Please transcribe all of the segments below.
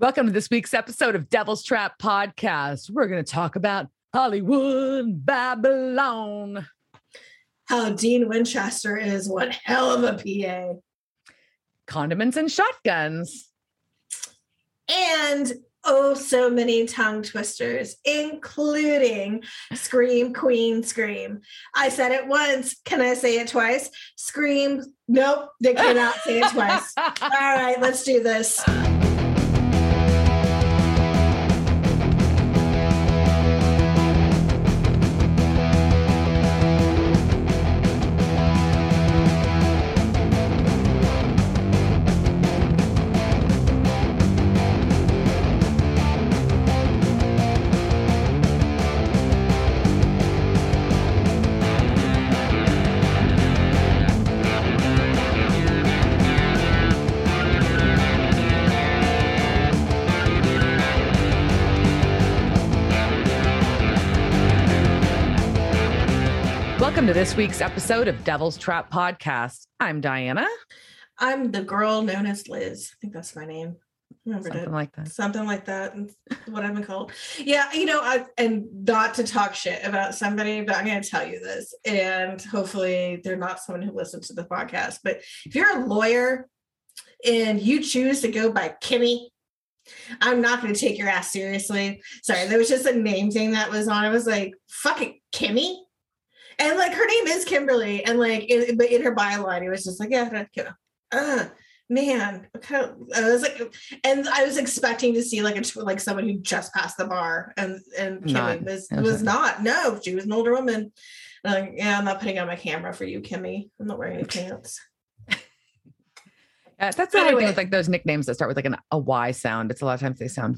Welcome to this week's episode of Devil's Trap Podcast. We're going to talk about Hollywood Babylon. How Dean Winchester is one hell of a PA. Condiments and shotguns. And oh, so many tongue twisters, including Scream Queen Scream. I said it once. Can I say it twice? Scream. Nope, they cannot say it twice. All right, let's do this. Welcome to this week's episode of Devil's Trap Podcast. I'm Diana. I'm the girl known as Liz. I think that's my name. Remembered Something it. like that. Something like that. What I've been called. Yeah, you know, I and not to talk shit about somebody, but I'm gonna tell you this. And hopefully they're not someone who listens to the podcast. But if you're a lawyer and you choose to go by Kimmy, I'm not gonna take your ass seriously. Sorry, there was just a name thing that was on. I was like, fucking Kimmy. And like her name is Kimberly, and like, in, but in her byline, it was just like, yeah, uh, man, I was like, and I was expecting to see like a like someone who just passed the bar, and and Kimmy Not. was was not. No, she was an older woman. And I'm like, yeah, I'm not putting on my camera for you, Kimmy. I'm not wearing any pants. Yeah, that's the only thing with like those nicknames that start with like an, a Y sound. It's a lot of times they sound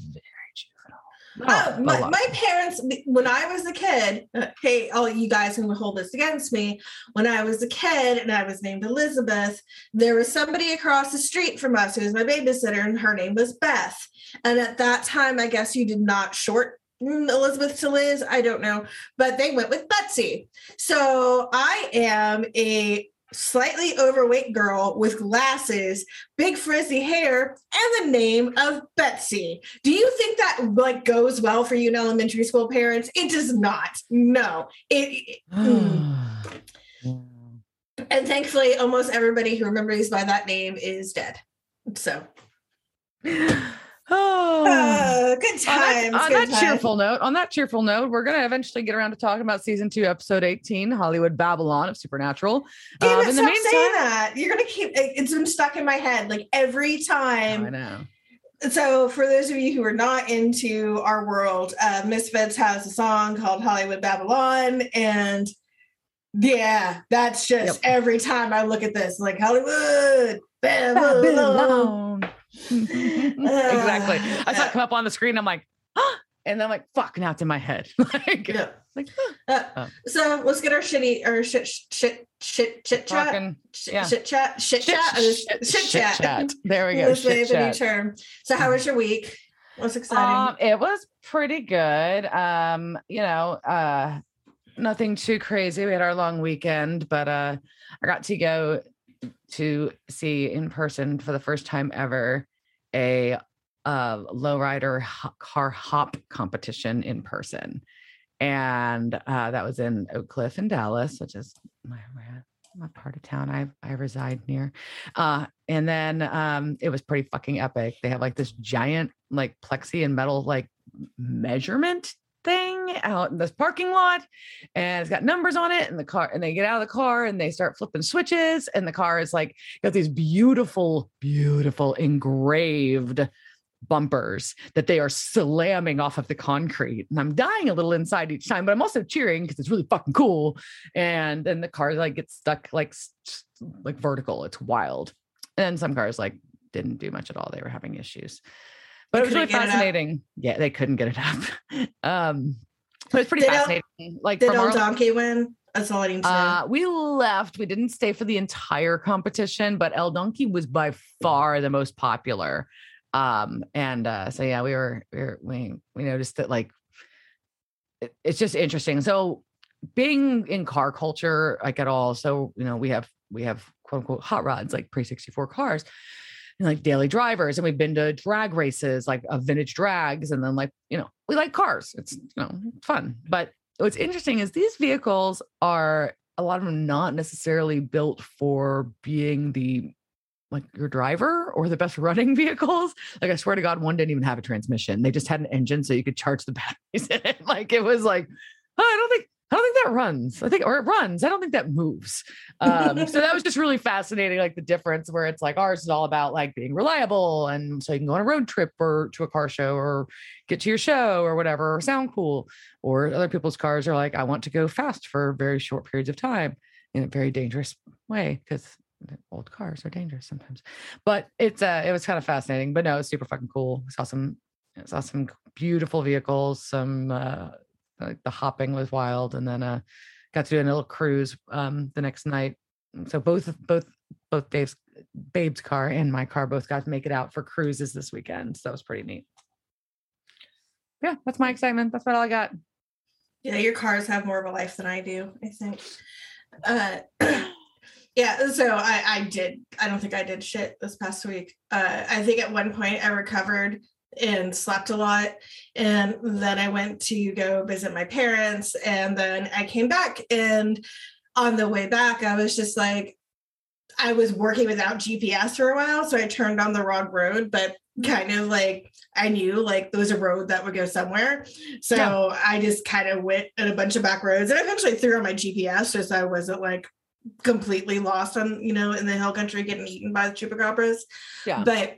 Oh, my, my parents, when I was a kid, uh, hey, all you guys who will hold this against me, when I was a kid and I was named Elizabeth, there was somebody across the street from us who was my babysitter, and her name was Beth. And at that time, I guess you did not short mm, Elizabeth to Liz. I don't know, but they went with Betsy. So I am a slightly overweight girl with glasses, big frizzy hair, and the name of Betsy. Do you think that like goes well for you in elementary school parents? It does not. No. It, it- mm. and thankfully almost everybody who remembers by that name is dead. So oh. uh, good on that, on that times. cheerful note, on that cheerful note, we're gonna eventually get around to talking about season two, episode 18, Hollywood Babylon of Supernatural. Damn Um, in the stop saying that. You're gonna keep it- it's been stuck in my head like every time. I know. So for those of you who are not into our world, uh, Misfits has a song called Hollywood Babylon, and yeah, that's just Yep. every time I look at this, like Hollywood Babylon. Babylon. exactly. I saw it come up on the screen. I'm like, "Ah," and then I'm like, fuck, now it's in my head. like, Yeah. like Uh, Oh. So let's get our shitty or shit shit shit chit chat. talking Shit, yeah. shit chat. Shit, shit, chat. shit, Shit, shit chat. chat. There we go. Let's Shit the new term. So how was your week? What's exciting? Um, it was pretty good. Um, you know, uh, nothing too crazy. We had our long weekend, but uh, I got to go to see in person for the first time ever a uh, lowrider ho- car hop competition in person, and uh, that was in Oak Cliff in Dallas, which is my my part of town I I reside near. Uh, and then um, it was pretty fucking epic. They have like this giant like plexi and metal like measurement thing out in this parking lot and it's got numbers on it and the car and they get out of the car and they start flipping switches and the car is like got these beautiful beautiful engraved bumpers that they are slamming off of the concrete and i'm dying a little inside each time but i'm also cheering because it's really fucking cool and then the car like gets stuck like like vertical it's wild and some cars like didn't do much at all they were having issues but They it was really couldn't get it up? fascinating yeah they couldn't get it up um but it's pretty Did El- fascinating like Did El Donkey win? That's all I need to know. uh, we left. We didn't stay for the entire competition, but El Donkey was by far the most popular. Um, and uh, so yeah, we were, we were we we noticed that like it- it's just interesting. So being in car culture, like at all, so you know, we have we have quote unquote hot rods, like pre 64 cars. Like daily drivers and we've been to drag races like of vintage drags and then like you know we like cars it's you know fun but what's interesting is these vehicles are a lot of them not necessarily built for being the like your driver or the best running vehicles. Like I swear to God, one didn't even have a transmission. They just had an engine so you could charge the batteries in it. Like it was like, oh, I don't think I don't think that runs. I think or it runs. I don't think that moves. Um, so that was just really fascinating, like the difference where it's like ours is all about like being reliable and so you can go on a road trip or to a car show or get to your show or whatever or sound cool. Or other people's cars are like, I want to go fast for very short periods of time in a very dangerous way because old cars are dangerous sometimes. But it's uh it was kind of fascinating. But no, it's super fucking cool. Saw some saw some beautiful vehicles, some uh like the hopping was wild and then uh got to do a little cruise um the next night. So both both both dave's babe's car and my car both got to make it out for cruises this weekend so it was pretty neat. Yeah that's my excitement. That's what all i got. Yeah your cars have more of a life than i do i think. Uh yeah so i i did i don't think i did shit this past week. Uh i think at one point i recovered and slept a lot. And then I went to go visit my parents. And then I came back. And on the way back, I was just like, I was working without GPS for a while. So I turned on the wrong road, but kind of like I knew like there was a road that would go somewhere. So yeah. I just kind of went in a bunch of back roads and eventually threw on my GPS just so I wasn't like completely lost on, you know, in the hill country getting eaten by the chupacabras. Yeah. But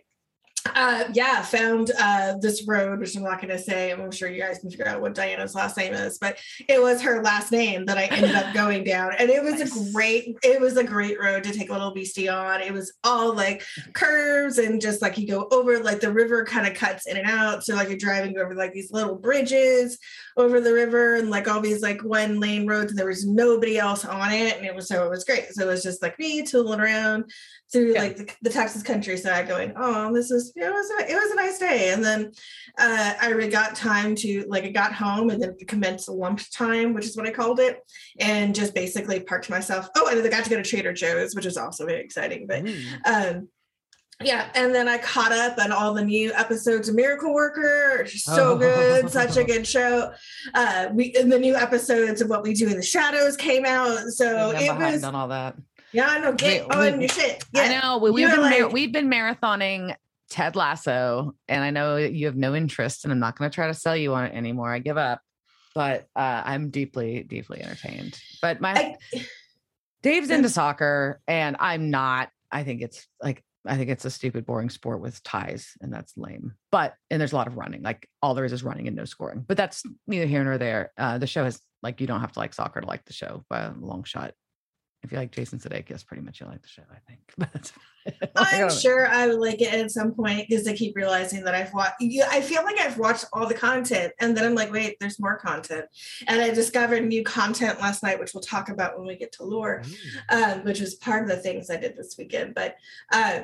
uh, yeah, found uh, this road, which I'm not going to say. I'm sure you guys can figure out what Diana's last name is, but it was her last name that I ended up going down, and it was nice. a great. It was a great road to take a little beastie on. It was all like curves and just like you go over like the river kind of cuts in and out, so like you're driving over like these little bridges over the river and like all these like one lane roads, and there was nobody else on it, and it was so it was great. So it was just like me tooling around through yeah. like the, the, Texas countryside, going, "Oh, this is it was a, it was a nice day." And then uh, I got time to like I got home and then commenced lump time, which is what I called it, and just basically parked myself. Oh, and then I got to go to Trader Joe's, which is also very exciting. But mm. um, yeah, and then I caught up on all the new episodes of Miracle Worker. So oh. good, such a good show. Uh, we and the new episodes of What We Do in the Shadows came out, so it was on all that. Yeah, I know. Get we, on we, your shit. Yeah. I know. We, have been like, we've been marathoning Ted Lasso, and I know you have no interest, and I'm not going to try to sell you on it anymore. I give up. But uh, I'm deeply, deeply entertained. But my I, Dave's into soccer, and I'm not. I think it's like I think it's a stupid, boring sport with ties, and that's lame. But and there's a lot of running. Like all there is is running and no scoring. But that's neither here nor there. Uh, the show has like you don't have to like soccer to like the show by a long shot if you like Jason Sudeikis, pretty much you like the show, I think. I'm sure I would like it at some point because I keep realizing that I've watched. I feel like I've watched all the content, and then I'm like, wait, there's more content. And I discovered new content last night, which we'll talk about when we get to lore, um, which was part of the things I did this weekend. But uh,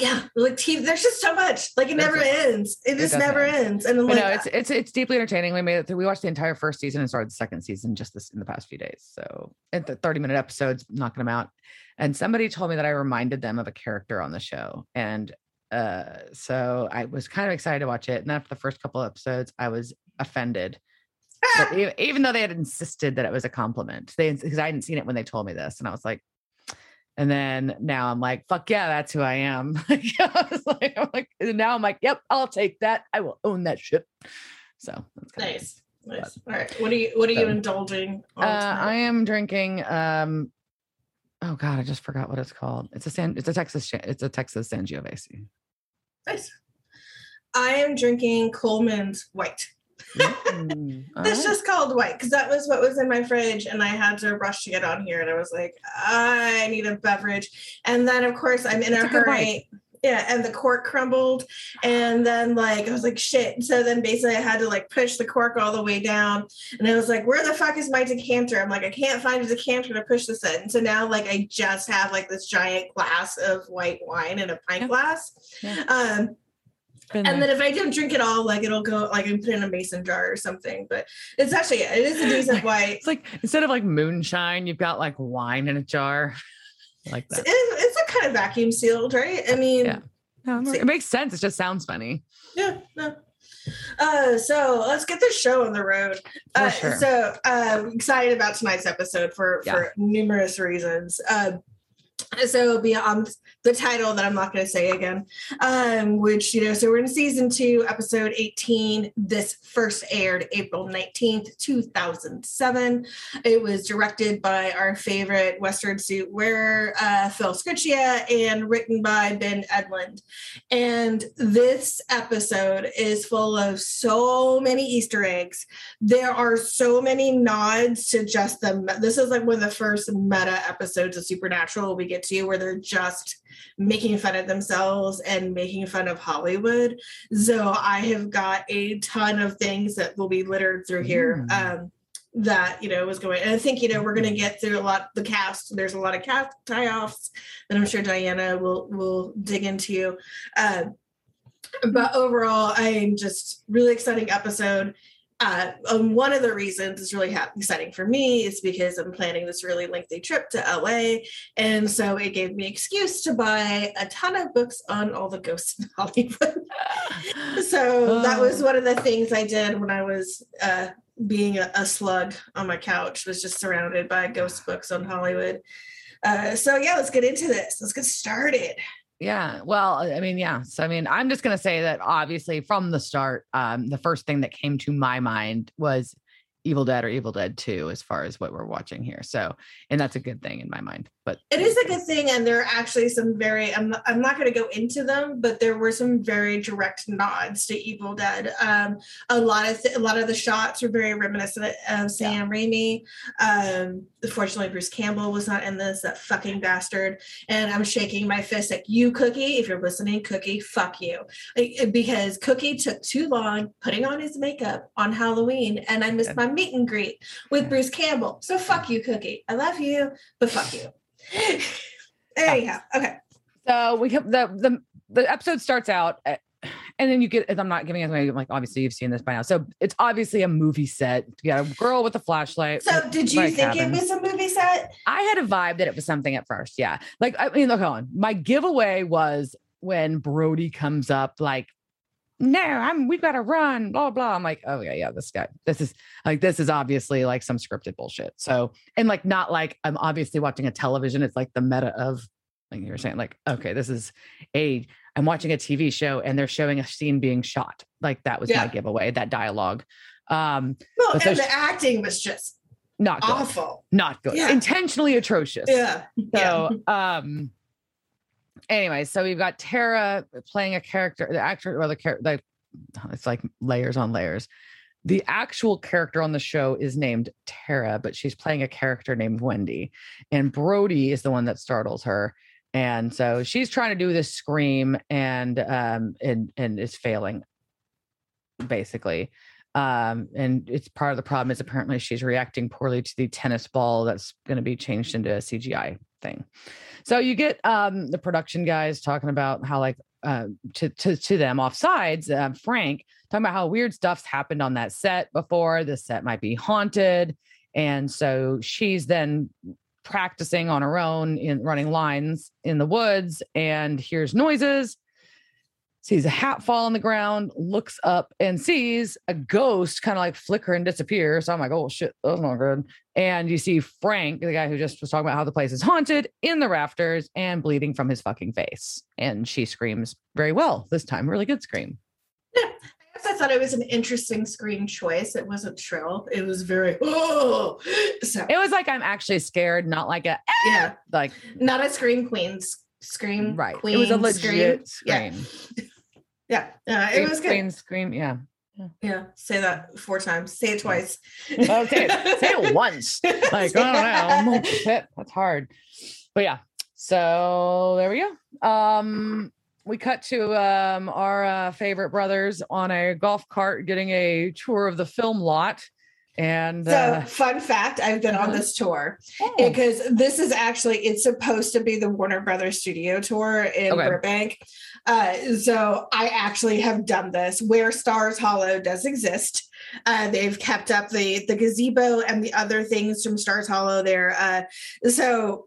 yeah like TV, there's just so much like it never ends. It, it just never ends. and like, no it's it's it's deeply entertaining. We made it through we watched the entire first season and started the second season just this in the past few days so at the 30 minute episodes knocking them out. And somebody told me that i reminded them of a character on the show and uh so i was kind of excited to watch it and after the first couple episodes i was offended. Even, even though they had insisted that it was a compliment they because i hadn't seen it when they told me this and i was like and then now I'm like, fuck yeah, that's who I am. I like, I'm like, now I'm like, yep, I'll take that. I will own that shit. So nice. Nice. All right. What are you what are so, you indulging uh, I am drinking um oh god, I just forgot what it's called. It's a San it's a Texas it's a Texas Sangiovese. Nice. I am drinking Coleman's white. Mm, it's right. just called white because that was what was in my fridge, and I had to rush to get on here, and I was like, I need a beverage, and then of course I'm in a, a hurry. Yeah, and the cork crumbled, and then like I was like, shit. So then basically I had to like push the cork all the way down, and I was like, where the fuck is my decanter? I'm like, I can't find a decanter to push this in. So now like I just have like this giant glass of white wine in a pint glass. Yeah. Um, and then if I don't drink it all, like it'll go like I put it in a mason jar or something. But it's actually it is a decent white. It's like instead of like moonshine, you've got like wine in a jar. like that. It's, it's a kind of vacuum sealed, right? I mean, yeah. No, it makes sense. It just sounds funny. Yeah, no. Uh, so let's get this show on the road. Uh, sure. So um, excited about tonight's episode for Yeah. for numerous reasons. Um, so beyond the title that I'm not going to say again, um, which you know, so we're in season two, episode 18. This first aired April 19th, 2007. It was directed by our favorite Western suit wearer, uh, Phil Sgriccia, and written by Ben Edlund. And this episode is full of so many Easter eggs. There are so many nods to just the. This is like one of the first meta episodes of Supernatural we get to where they're just making fun of themselves and making fun of Hollywood. So I have got a ton of things that will be littered through here. Mm. Um, that you know was going and i think you know we're going to get through a lot the cast there's a lot of cast tie-offs that i'm sure diana will will dig into uh, but overall i'm just really exciting episode uh, um, one of the reasons it's really ha- exciting for me is because I'm planning this really lengthy trip to LA. And so it gave me excuse to buy a ton of books on all the ghosts in Hollywood. so that was one of the things I did when I was uh, being a, a slug on my couch, was just surrounded by ghost books on Hollywood. Uh, so yeah, let's get into this. Let's get started. Yeah. Well, I mean, yeah. So, I mean, I'm just going to say that obviously from the start, um, the first thing that came to my mind was Evil Dead or Evil Dead 2, as far as what we're watching here. So, and that's a good thing in my mind. But It is a good thing, and there are actually some very. I'm not, I'm not going to go into them, but there were some very direct nods to Evil Dead. Um, a lot of th- a lot of the shots were very reminiscent of Sam Raimi. Um, fortunately, Bruce Campbell was not in this. That fucking bastard. And I'm shaking my fist at you, Cookie. If you're listening, Cookie, fuck you, because Cookie took too long putting on his makeup on Halloween, and I missed my meet and greet with Yeah. Bruce Campbell. So fuck you, Cookie. I love you, but fuck you. Anyhow, okay. So we have the the the episode starts out, at, and then you get. I'm not giving it away. Like obviously you've seen this by now. So it's obviously a movie set. You got a girl with a flashlight. So did you think cabin. it was a movie set? I had a vibe that it was something at first. Yeah. Like I mean, look on. My giveaway was when Brody comes up, like, no, I'm we've got to run, blah, blah. I'm like, oh yeah, yeah, this guy, this is like this is obviously like some scripted bullshit. So and like not like I'm obviously watching a television. It's like the meta of like you were saying, like, okay, this is a I'm watching a TV show and they're showing a scene being shot. Like that was Yeah. my giveaway, that dialogue. Um, Well, so and she- the acting was just not good. awful. Not good. Yeah. Intentionally atrocious. Yeah. yeah. So, um, anyway, so we've got Tara playing a character, the actor, or the character, like it's like layers on layers. The actual character on the show is named Tara, but she's playing a character named Wendy, and Brody is the one that startles her. And so she's trying to do this scream and um and and is failing basically. Um, and it's part of the problem is apparently she's reacting poorly to the tennis ball that's going to be changed into a CGI thing. So you get um the production guys talking about how like uh, to to to them off sides, uh, Frank talking about how weird stuff's happened on that set before. The set might be haunted, and so she's then practicing on her own in running lines in the woods and hears noises sees a hat fall on the ground, looks up and sees a ghost kind of like flicker and disappear. So I'm like, oh shit, that's not good. And you see Frank, the guy who just was talking about how the place is haunted, in the rafters and bleeding from his fucking face. And she screams very well this time, really good scream. I guess I thought it was an interesting screen choice. It wasn't shrill. It was very oh. So It was like I'm actually scared, not like a eh, yeah, like not a scream queen's scream. right. Queen it was a scream. legit Yeah. scream. Yeah, yeah, yeah, it was good. Queen scream. Yeah. Yeah, say that four times. Say it twice. okay, say it, once. Like, oh no, shit, that's hard. But yeah, so there we go. Um, we cut to um our uh, favorite brothers on a golf cart getting a tour of the film lot, and So, uh, fun fact: I've been on uh-huh. this tour oh, because this is actually it's supposed to be the Warner Brothers studio tour in Okay. Burbank. Uh, so I actually have done this where Stars Hollow does exist. Uh, they've kept up the the gazebo and the other things from Stars Hollow there. Uh, so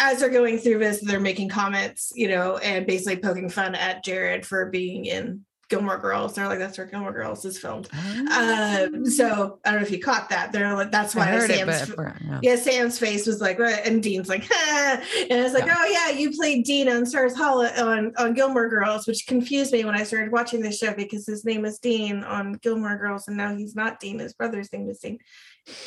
as they're going through this, they're making comments, you know, and basically poking fun at Jared for being in Gilmore Girls. They're like, that's where Gilmore Girls is filmed. Um, so I don't know if you caught that. They're like, that's why it, Sam's but yeah. yeah, Sam's face was like, right, and Dean's like, and it's like, Yeah. oh yeah, you played Dean on Stars Hollow on on Gilmore Girls, which confused me when I started watching this show because his name is Dean on Gilmore Girls, and now he's not Dean. His brother's name is Dean.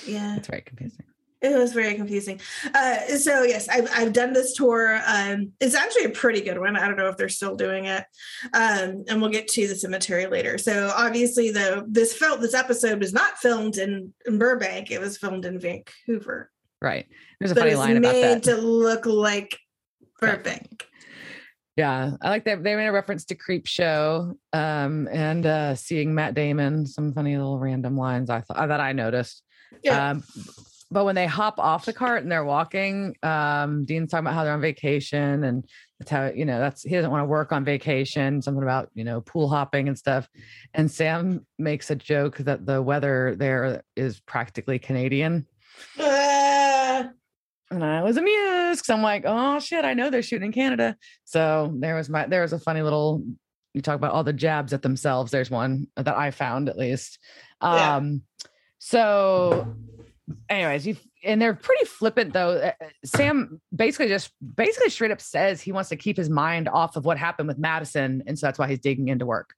Yeah, that's very confusing. It was very confusing. Uh, so yes, I've I've done this tour. Um, it's actually a pretty good one. I don't know if they're still doing it, um, and we'll get to the cemetery later. So obviously, though, this felt this episode was not filmed in, in Burbank. It was filmed in Vancouver Right. There's a but funny line about that. made to look like Burbank. Yeah, I like that they made a reference to Creepshow um, and uh, seeing Matt Damon. Some funny little random lines I thought that I noticed. Yeah. Um, but when they hop off the cart and they're walking, um, Dean's talking about how they're on vacation and that's how you know that's he doesn't want to work on vacation. Something about you know pool hopping and stuff. And Sam makes a joke that the weather there is practically Canadian. And I was amused because I'm like, oh shit, I know they're shooting in Canada. So there was my there was a funny little you talk about all the jabs at themselves. There's one that I found at least. Yeah. Um so anyways, you and they're pretty flippant though. Uh, uh, Sam basically just basically straight up says he wants to keep his mind off of what happened with Madison, and so that's why he's digging into work.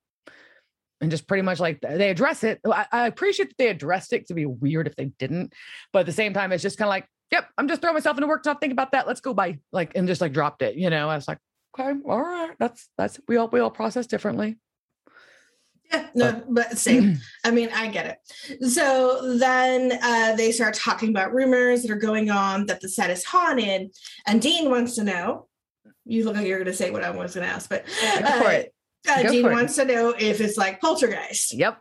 And just pretty much like they address it. I, I appreciate that they addressed it. To be weird if they didn't, but at the same time, it's just kind of like, yep, I'm just throwing myself into work. Not think about that. Let's go by like and just like dropped it. You know, I was like, okay, all right, that's that's we all we all process differently. Yeah, no, but same. I mean, I get it. So then uh, they start talking about rumors that are going on that the set is haunted, and Dean wants to know. You look like you're going to say what I was going to ask, but Go for uh, it. uh, Go Dean wants to know if it's like poltergeist. Yep.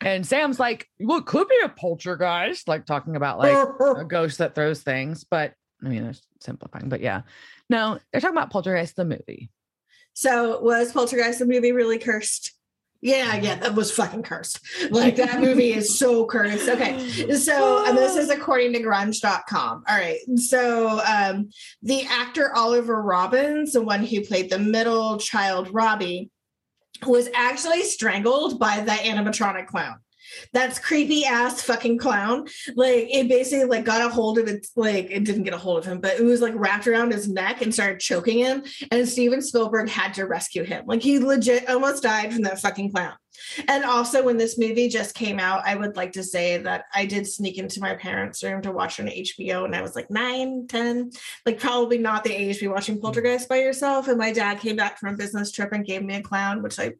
And Sam's like, well, it could be a poltergeist, like talking about like a ghost that throws things, but I mean, it's simplifying, but yeah. No, they're talking about Poltergeist, the movie. So was Poltergeist the movie really cursed? Yeah, yeah, that was fucking cursed. Like that movie is so cursed. Okay. So and this is according to grunge.com. All right. So um the actor Oliver Robins, the one who played the middle child Robbie, was actually strangled by the animatronic clown. That's creepy ass fucking clown. Like it basically like got a hold of it, like it didn't get a hold of him, but it was like wrapped around his neck and started choking him. And Steven Spielberg had to rescue him. Like he legit almost died from that fucking clown. And also, when this movie just came out, I would like to say that I did sneak into my parents' room to watch on HBO, and I was like nine, 10, like probably not the age to be watching Poltergeist by yourself. And my dad came back from a business trip and gave me a clown, which I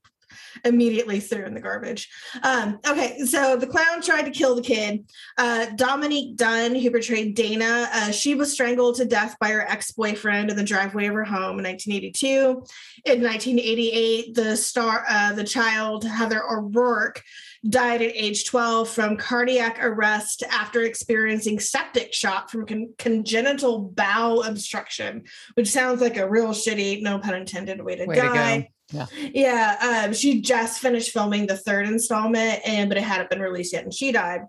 immediately threw in the garbage. Um, okay, so the clown tried to kill the kid. Uh, Dominique Dunne, who portrayed Dana, uh, she was strangled to death by her ex boyfriend in the driveway of her home in 1982. In 1988, the star, uh, the child Heather O'Rourke, died at age 12 from cardiac arrest after experiencing septic shock from con- congenital bowel obstruction, which sounds like a real shitty, no pun intended, way to Way to go. die. Yeah. Yeah, um, she just finished filming the third installment, and but it hadn't been released yet, and she died.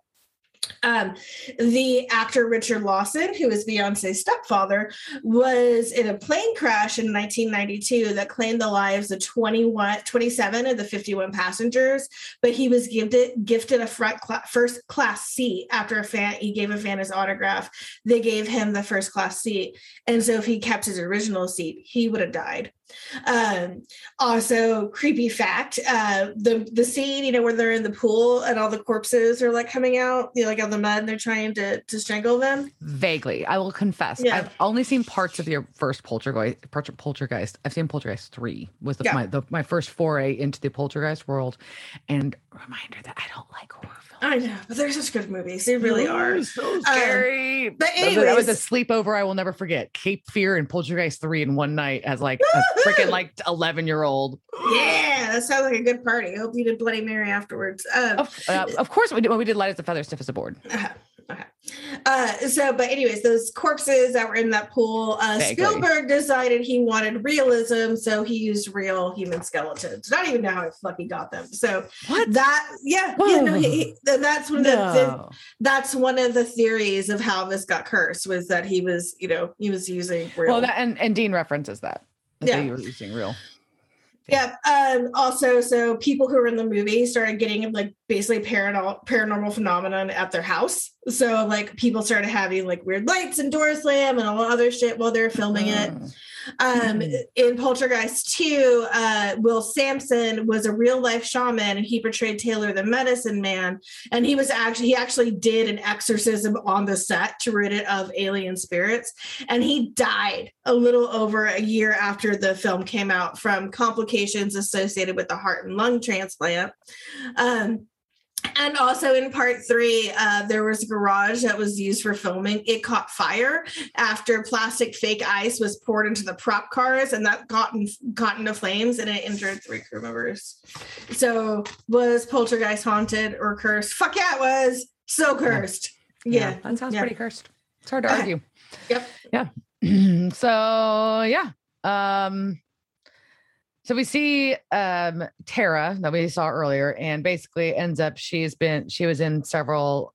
Um, the actor Richard Lawson, who is Beyonce's stepfather, was in a plane crash in 1992 that claimed the lives of 21, 27 of the 51 passengers, but he was gifted gifted a front cla- first class seat after a fan he gave a fan his autograph. They gave him the first class seat, and so if he kept his original seat, he would have died. Um, also, creepy fact: uh, the the scene, you know, where they're in the pool and all the corpses are like coming out, you know, like on the mud, and they're trying to to strangle them. Vaguely, I will confess. Yeah. I've only seen parts of your first Poltergeist. Polter- Poltergeist. I've seen Poltergeist three. Was the, Yeah. my the, my first foray into the Poltergeist world, and reminder that I don't like horror. I know, but they're such good movies; they really are. so scary. but That was- that was a sleepover I will never forget. Cape Fear and Poltergeist three in one night as like a freaking like eleven year old. Yeah, that sounds like a good party. I hope you did Bloody Mary afterwards. Um, Of, uh, of course, we did. Well, we did light as a feather, stiff as a board. uh, Okay. Uh, so, but anyways, those corpses that were in that pool, uh, Spielberg decided he wanted realism, so he used real human skeletons. I don't even know how he fucking got them. So What? that, yeah, yeah no, he, he- that's one of the, the that's one of the theories of how this got cursed was that he was, you know, he was using real. Well, that and, and Dean references that. that Yeah. They were using real. Yeah. Um, also, so people who were in the movie started getting like basically paranormal paranormal phenomenon at their house. So like people started having like weird lights and door slam and all other shit while they're filming it. Mm. Um, Mhm. in Poltergeist 2, uh, Will Sampson was a real life shaman and he portrayed Taylor the medicine man. And he was actually, he actually did an exorcism on the set to rid it of alien spirits. And he died a little over a year after the film came out from complications associated with the heart and lung transplant. Um, and also in part three, uh, there was a garage that was used for filming. It caught fire after plastic fake ice was poured into the prop cars, and that got in, got into flames, and it injured three crew members. So, was Poltergeist haunted or cursed? Fuck yeah, it was so cursed. Yeah, that sounds yeah. pretty cursed. It's hard to argue. Yep. Yeah. so yeah. Um so we see um Tara that we saw earlier, and basically ends up she's been she was in several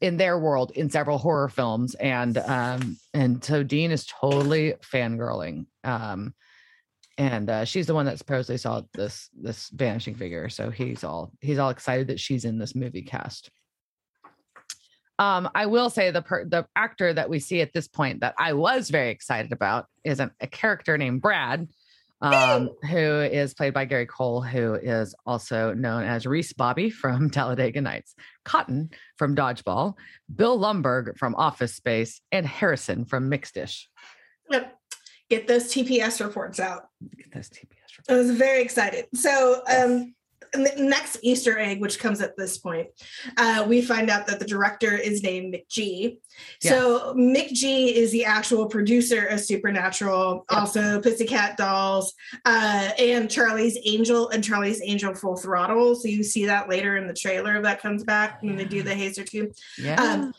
in their world in several horror films, and um and so Dean is totally fangirling. Um and uh, she's the one that supposedly saw this this vanishing figure, so he's all he's all excited that she's in this movie cast. Um, I will say the per- the actor that we see at this point that I was very excited about is an, a character named Brad, um, who is played by Gary Cole, who is also known as Reese Bobby from Talladega Nights, Cotton from Dodgeball, Bill Lumbergh from Office Space, and Harrison from Mixed-ish. Yep. Get those TPS reports out. Get those TPS. Reports. I was very excited. So, um, the next Easter egg, which comes at this point, uh, we find out that the director is named McG. So, McG is the actual producer of Supernatural, Yep. also Pussycat Dolls, uh, and Charlie's Angel and Charlie's Angel Full Throttle. So, you see that later in the trailer that comes back when they do the Hazer tube. Yeah. Um,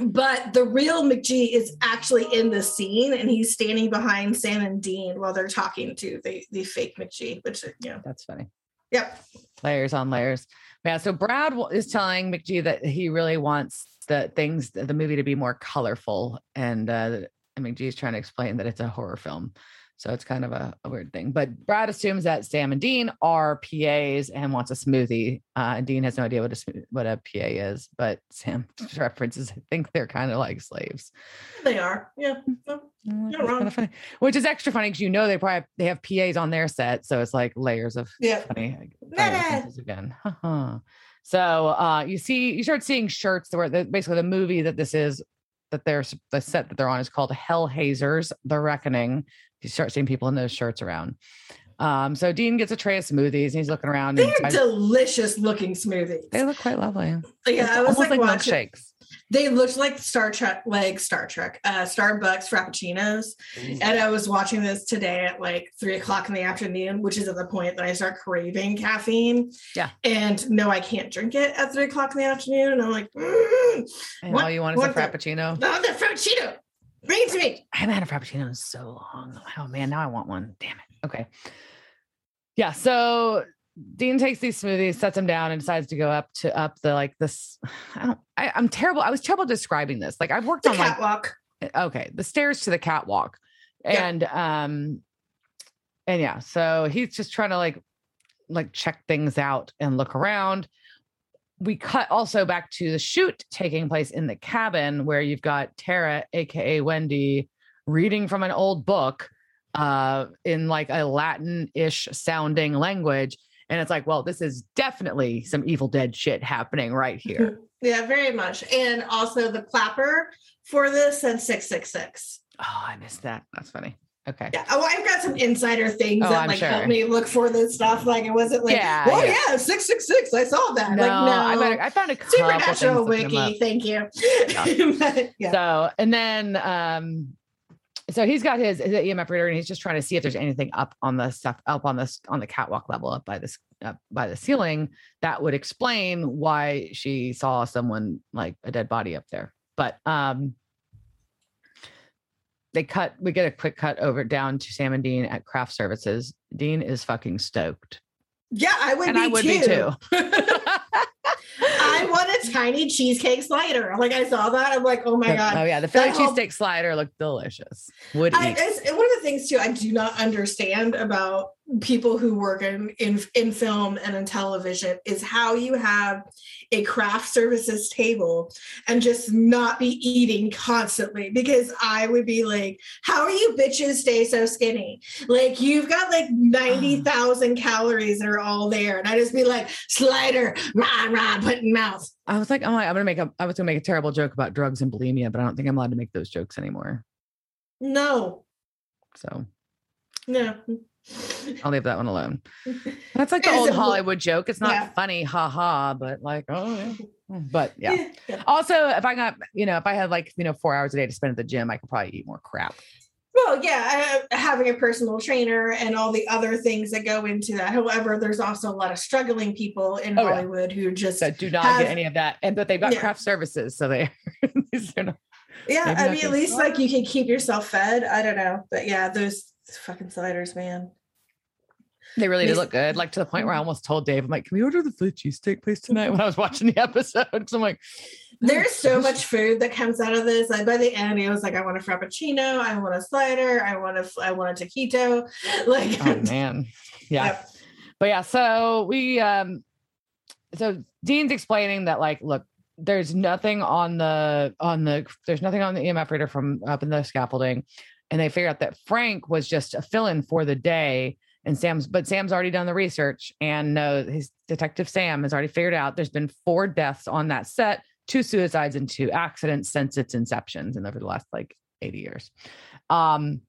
but the real McG is actually in the scene and he's standing behind Sam and Dean while they're talking to the, the fake McG, which, you know, That's funny. Yep. layers on layers. Yeah. So Brad is telling McG that he really wants the things, the movie to be more colorful. And uh, and McG's trying to explain that it's a horror film. So it's kind of a, a weird thing. But Brad assumes that Sam and Dean are PAs and wants a smoothie. Uh, and Dean has no idea what a what a PA is, but Sam references, I think they're kind of like slaves. They are. Yeah. So, Mm, You're wrong. kinda funny. Which is extra funny because you know they probably they have PAs on their set, so it's like layers of yeah. funny. references again. So uh, you see, you start seeing shirts where the, basically the movie that this is that they're the set that they're on is called Hellhazers: The Reckoning. You start seeing people in those shirts around. Um, so Dean gets a tray of smoothies and he's looking around. And They're decides- delicious looking smoothies. they look quite lovely. yeah, I was like, like, watching. milkshakes. They looked like Star Trek, like Star Trek, uh, Starbucks Frappuccinos. And I was watching this today at like three o'clock in the afternoon, which is at the point that I start craving caffeine. Yeah. And no, I can't drink it at three o'clock in the afternoon. And I'm like, mm, And What- all you want is a the- frappuccino. no, the Frappuccino. Bring it to me. I haven't had a frappuccino in so long. Oh man, now I want one. Damn it. Okay. Yeah. So Dean takes these smoothies, sets them down, and decides to go up to up the like this. I don't. I, I'm terrible. I was terrible describing this. Like I've worked The on like catwalk. okay the stairs to the catwalk, Yeah. and um, and yeah. So he's just trying to like like check things out and look around. We cut also back to the shoot taking place in the cabin where you've got Tara, aka Wendy, reading from an old book uh in like a Latin-ish sounding language. And it's like, well, this is definitely some Evil Dead shit happening right here. Yeah, very much. And also the clapper for this and 666. oh, I missed that. That's funny. Okay. Yeah. Oh, I've got some insider things Oh, that I'm like sure. help me look for this stuff. Like it wasn't like, Yeah, oh yeah. yeah, 666. I saw that. No, like, no. I, better, I found a couple Supernatural things looking them up. wiki. Thank you. But, yeah. So, and then um so he's got his, his EMF reader and he's just trying to see if there's anything up on the stuff up on this on the catwalk level up by this up by the ceiling that would explain why she saw someone like a dead body up there. But um they cut we get a quick cut over down to Sam and Dean at craft services. Dean is fucking stoked. Yeah, I would And be I would too. be too. I want a tiny cheesecake slider. Like I saw that, I'm like, oh my god. oh yeah, the Philly That whole- slider looked delicious. Would I, it's, one of the things too I do not understand about people who work in, in in film and in television is how you have a craft services table and just not be eating constantly because I would be like, how are you bitches stay so skinny? Like you've got like 90,000 calories that are all there. And I just be like, slider, rah, rah, put in mouth. I was like, I'm like, I'm gonna make a I was gonna make a terrible joke about drugs and bulimia, but I don't think I'm allowed to make those jokes anymore. No, So no. I'll leave that one alone. That's like the old Hollywood joke. It's not Yeah. funny, haha, but like, oh yeah. Hmm, but yeah. yeah. Also, if I got, you know, if I had like, you know, four hours a day to spend at the gym, I could probably eat more crap. Well, yeah, having a personal trainer and all the other things that go into that. However, there's also a lot of struggling people in Oh, yeah. Hollywood who just, So do not Have- get any of that. And but they've got Yeah. craft services. So they not- yeah, I mean, at least like you can keep yourself fed. I don't know. But yeah, those fucking sliders, man. they really did look good. Like to the point where I mm-hmm. almost told Dave, I'm like, can we order the Philly cheesesteak place tonight when I was watching the episode? Because I'm like, There's so much food that comes out of this. Like by the end, he was like, I want a frappuccino, I want a slider, I want a, I want a taquito. Like, oh man. Yeah. Yep. But yeah, so we um so Dean's explaining that like look, there's nothing on the on the there's nothing on the EMF reader from up in the scaffolding. And they figured out that Frank was just a fill-in for the day. And Sam's but Sam's already done the research and no, his detective Sam has already figured out there's been four deaths on that set, two suicides and two accidents since its inception and over the last like 80 years. Um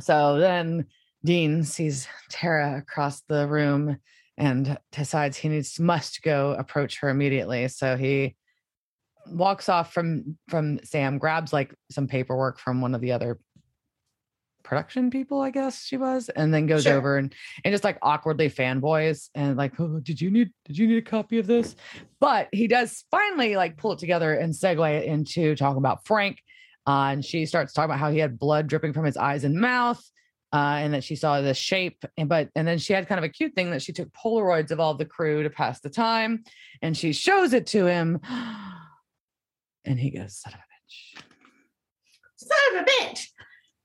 so then Dean sees Tara across the room and decides he needs must go approach her immediately. So he walks off from from Sam, grabs like some paperwork from one of the other production people, I guess she was, and then goes Sure. over and and just like awkwardly fanboys and like, oh, did you need did you need a copy of this? But he does finally like pull it together and segue it into talking about Frank. Uh, and she starts talking about how he had blood dripping from his eyes and mouth uh, and that she saw the shape. And but and then she had kind of a cute thing that she took Polaroids of all the crew to pass the time, and she shows it to him, and he goes, "Son of a bitch." son of a bitch.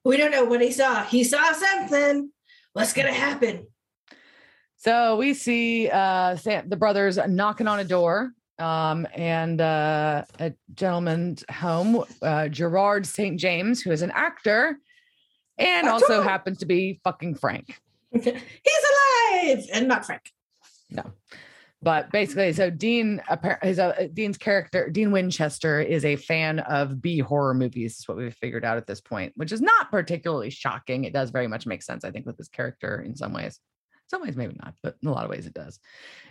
We don't know what he saw. He saw something. What's gonna happen? So we see uh, Sam, the brothers knocking on a door. Um, and uh, a gentleman's home, uh, Gerard St. James, who is an actor and also happens to be fucking Frank. He's alive and not Frank. But basically, so Dean, appar- is a Dean's character, Dean Winchester, is a fan of B horror movies. Is what we've figured out at this point, which is not particularly shocking. It does very much make sense, I think, with his character in some ways. Some ways, maybe not, but in a lot of ways, it does.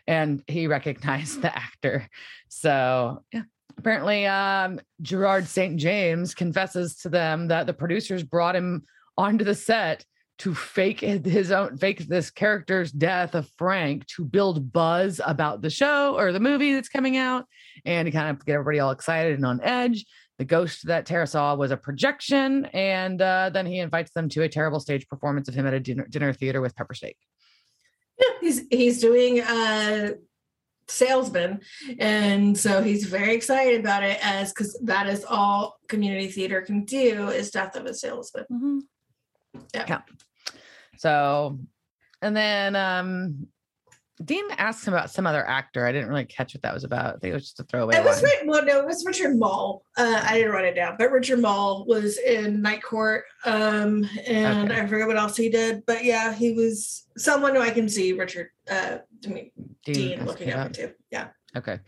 And he recognized the actor, so yeah. Apparently, um, Gerard St. James confesses to them that the producers brought him onto the set to fake his own fake this character's death of Frank to build buzz about the show or the movie that's coming out and to kind of get everybody all excited and on edge. The ghost that Tara saw was a projection, and uh, then he invites them to a terrible stage performance of him at a dinner, dinner theater with pepper steak. Yeah, he's he's doing a salesman, and so he's very excited about it as because that is all community theater can do is death of a salesman. Yeah. So, and then um, Dean asked him about some other actor. I didn't really catch what that was about. I think it was just a throwaway. It was. Ri- well, no, it was Richard Moll. Uh, I didn't write it down, but Richard Moll was in Night Court, um, and Okay. I forget what else he did. But yeah, he was someone who I can see Richard uh, I mean, Dean asked looking me up into. Yeah, Okay.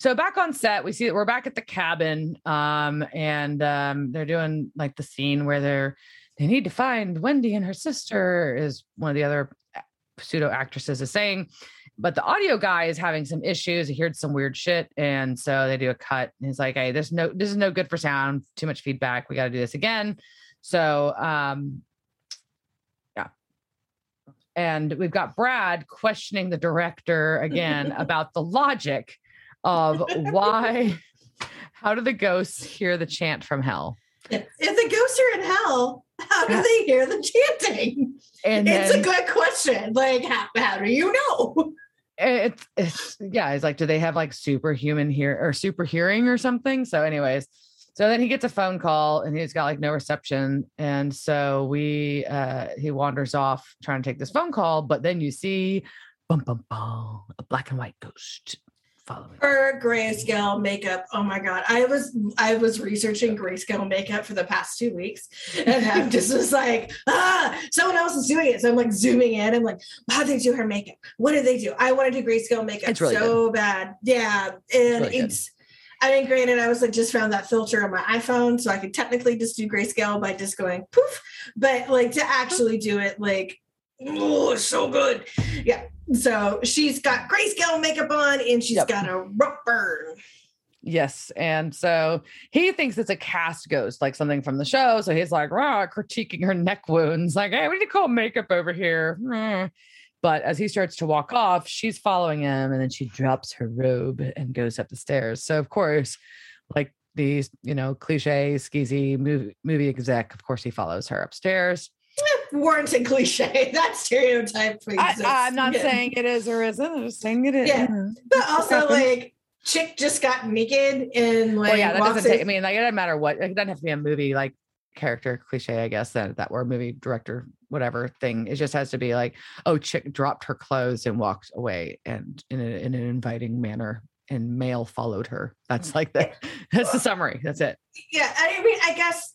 So back on set, we see that we're back at the cabin. Um, and um they're doing like the scene where they're they need to find Wendy and her sister, is one of the other pseudo actresses is saying. But the audio guy is having some issues. He heard some weird shit. And so they do a cut. And he's like, hey, this no this is no good for sound, too much feedback. We got to do this again. So, um, yeah. And we've got Brad questioning the director again about the logic of why, how do the ghosts hear the chant from hell? If the ghosts are in hell, how do they hear the chanting? And it's then, a good question. Like, how, how do you know? it's, it's yeah, it's like, do they have like superhuman hear or super hearing or something? So, anyways, so then he gets a phone call and he's got like no reception. And so we uh he wanders off trying to take this phone call, but then you see bum bum bum a black and white ghost following. Her grayscale makeup. Oh my god. I was I was researching grayscale makeup for the past two weeks. And I just was like, ah, someone else is doing it. So I'm like zooming in. I'm like, how do they do her makeup? What do they do? I want to do grayscale makeup really so bad. Yeah. And really good. it's I mean, granted, I was like just found that filter on my iPhone, so I could technically just do grayscale by just going poof. But like to actually do it, like, oh, it's so good. Yeah. So she's got grayscale makeup on, and she's Yep. got a rope burn. Yes. And so he thinks it's a cast ghost, like something from the show. So he's like, rah, critiquing her neck wounds, like, hey, we need to call makeup over here. Hmm. But as he starts to walk off, she's following him and then she drops her robe and goes up the stairs. So, of course, like these, you know, cliche, skeezy movie, movie exec, of course, he follows her upstairs. Warranted cliche. That stereotype I, exists. I'm not Yeah. saying it is or isn't. I'm just saying it is. Yeah. But also, like, chick just got naked and like well, yeah, that doesn't take. I mean, like it doesn't matter what. It doesn't have to be a movie like character cliche, I guess that that word movie director whatever thing. It just has to be like, oh, chick dropped her clothes and walked away, and in, a, in an inviting manner, and male followed her. That's like the that's the summary. That's it. yeah i mean i guess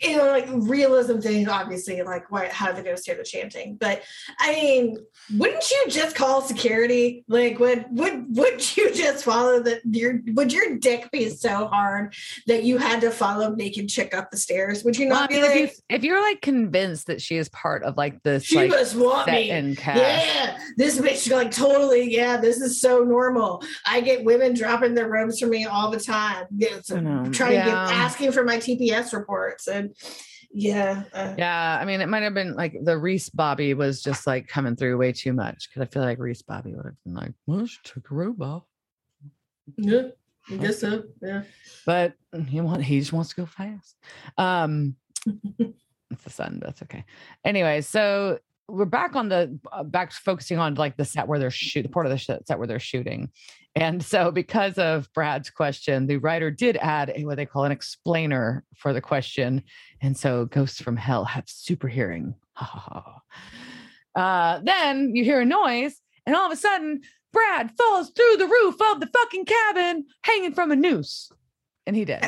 you know like realism thing obviously like why how the ghosts hear the chanting but i mean wouldn't you just call security like would would would you just follow the your would your dick be so hard that you had to follow naked chick up the stairs would you Well, I not mean, be if, you, like if you're like convinced that she is part of like this she like must want me and cast, yeah, this bitch like totally. Yeah, this is so normal. I get women dropping their robes for me all the time. Yeah, so trying to get asking for my TPS reports and yeah, uh, Yeah, I mean, it might have been like the Reese Bobby was just like coming through way too much because I feel like Reese Bobby would have been like, well, she took a robe off. yeah, I guess so. Yeah, but he want he just wants to go fast. Um, it's the sun, but that's okay. Anyway, so we're back on the uh, back focusing on like the set where they're shoot the part of the set where they're shooting, and so because of Brad's question, the writer did add a what they call an explainer for the question, and so ghosts from hell have super hearing. Uh, then you hear a noise, and all of a sudden, Brad falls through the roof of the fucking cabin, hanging from a noose, and he did.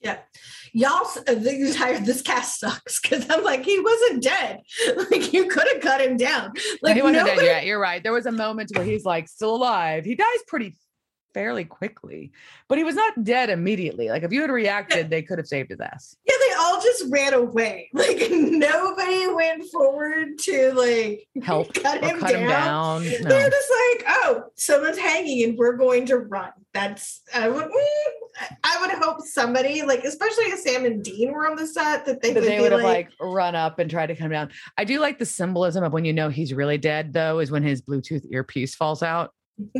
Yeah. Y'all, uh, the entire this cast sucks because I'm like he wasn't dead. Like you could have cut him down. No, Like he wasn't nobody, dead yet. You're right. There was a moment where he's like still alive. He dies pretty fairly quickly, but he was not dead immediately. Like if you had reacted, they could have saved his ass. Yeah, they all just ran away. Like nobody went forward to like Help cut, him, cut down. him down. They're just like, oh, someone's hanging and we're going to run. That's I would mm, I would hope somebody like, especially if Sam and Dean were on the set, that they That would they be would have like, like run up and tried to come down. I do like the symbolism of when you know he's really dead, though, is when his Bluetooth earpiece falls out.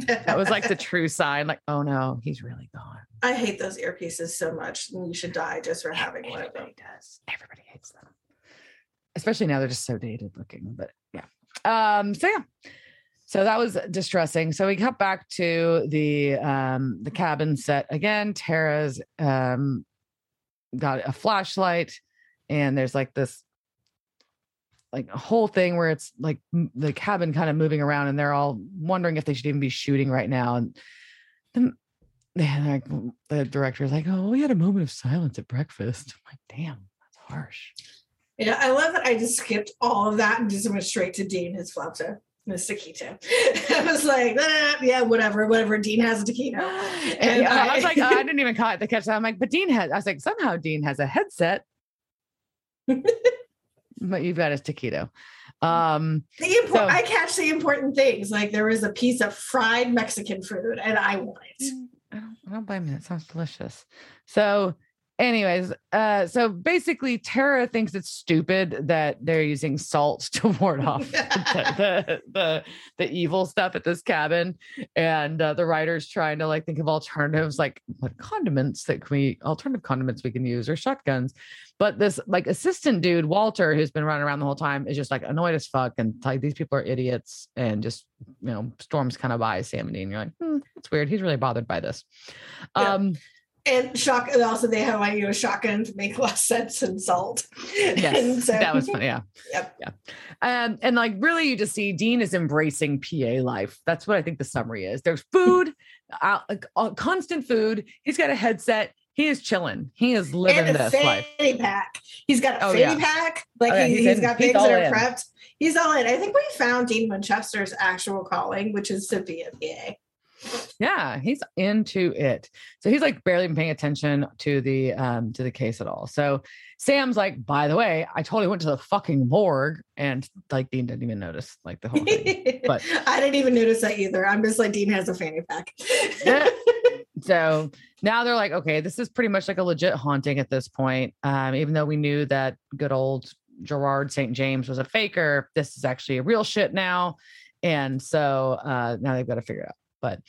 That was like the true sign, like, oh no, he's really gone. I hate those earpieces so much. You should die just for having one of them. Everybody does. Everybody hates them. Especially now they're just so dated looking. But yeah. Um, so yeah. So that was distressing. So we cut back to the um the cabin set again. Tara's um got a flashlight, and there's like this like a whole thing where it's like the cabin kind of moving around and they're all wondering if they should even be shooting right now. And then the director's like, oh, we had a moment of silence at breakfast. I'm like, damn, that's harsh. Yeah, I love that I just skipped all of that and just went straight to Dean, his flauta, his taquito. I was like, "Ah, yeah, whatever, whatever. Dean has a taquito. And I, was like, oh, I didn't even catch the catch. I'm like, but Dean has. I was like, somehow Dean has a headset, but you've got his taquito. Um, The impor- So- I catch the important things. Like there was a piece of fried Mexican food, and I want it. I don't, I don't blame you. That sounds delicious. So anyways, uh, so basically, Tara thinks it's stupid that they're using salt to ward off the, the, the the evil stuff at this cabin, and uh, the writer's trying to like think of alternatives, like what condiments that can we alternative condiments we can use or shotguns. But this like assistant dude, Walter, who's been running around the whole time, is just like annoyed as fuck, and like these people are idiots, and just you know storms kind of by Sam and Dean. You're like, hmm, it's weird. He's really bothered by this. Yeah. Um, and shock and also they have like you know shotgun to make less sense than salt Yes, And so- that was fun. Yeah. Yep. Yeah. Um, and like really, you just see Dean is embracing PA life. That's what I think the summary is. There's food, uh, uh, constant food. He's got a headset. He is chilling. He is living and this life. fanny pack. He's got a Oh, fanny yeah. pack. Like Oh, yeah, he, he's he's in- got things that are in. prepped. He's all in. I think we found Dean Winchester's actual calling, which is to be a PA. Yeah, he's into it. So he's like barely even paying attention to the um to the case at all. So Sam's like, by the way, I totally went to the fucking morgue, and like Dean didn't even notice like the whole thing. But- I didn't even notice that either. I'm just like Dean has a fanny pack. Yeah. so now they're like, okay, this is pretty much like a legit haunting at this point. Um, even though we knew that good old Gerard St. James was a faker, this is actually a real shit now. And so uh, now they've got to figure it out. But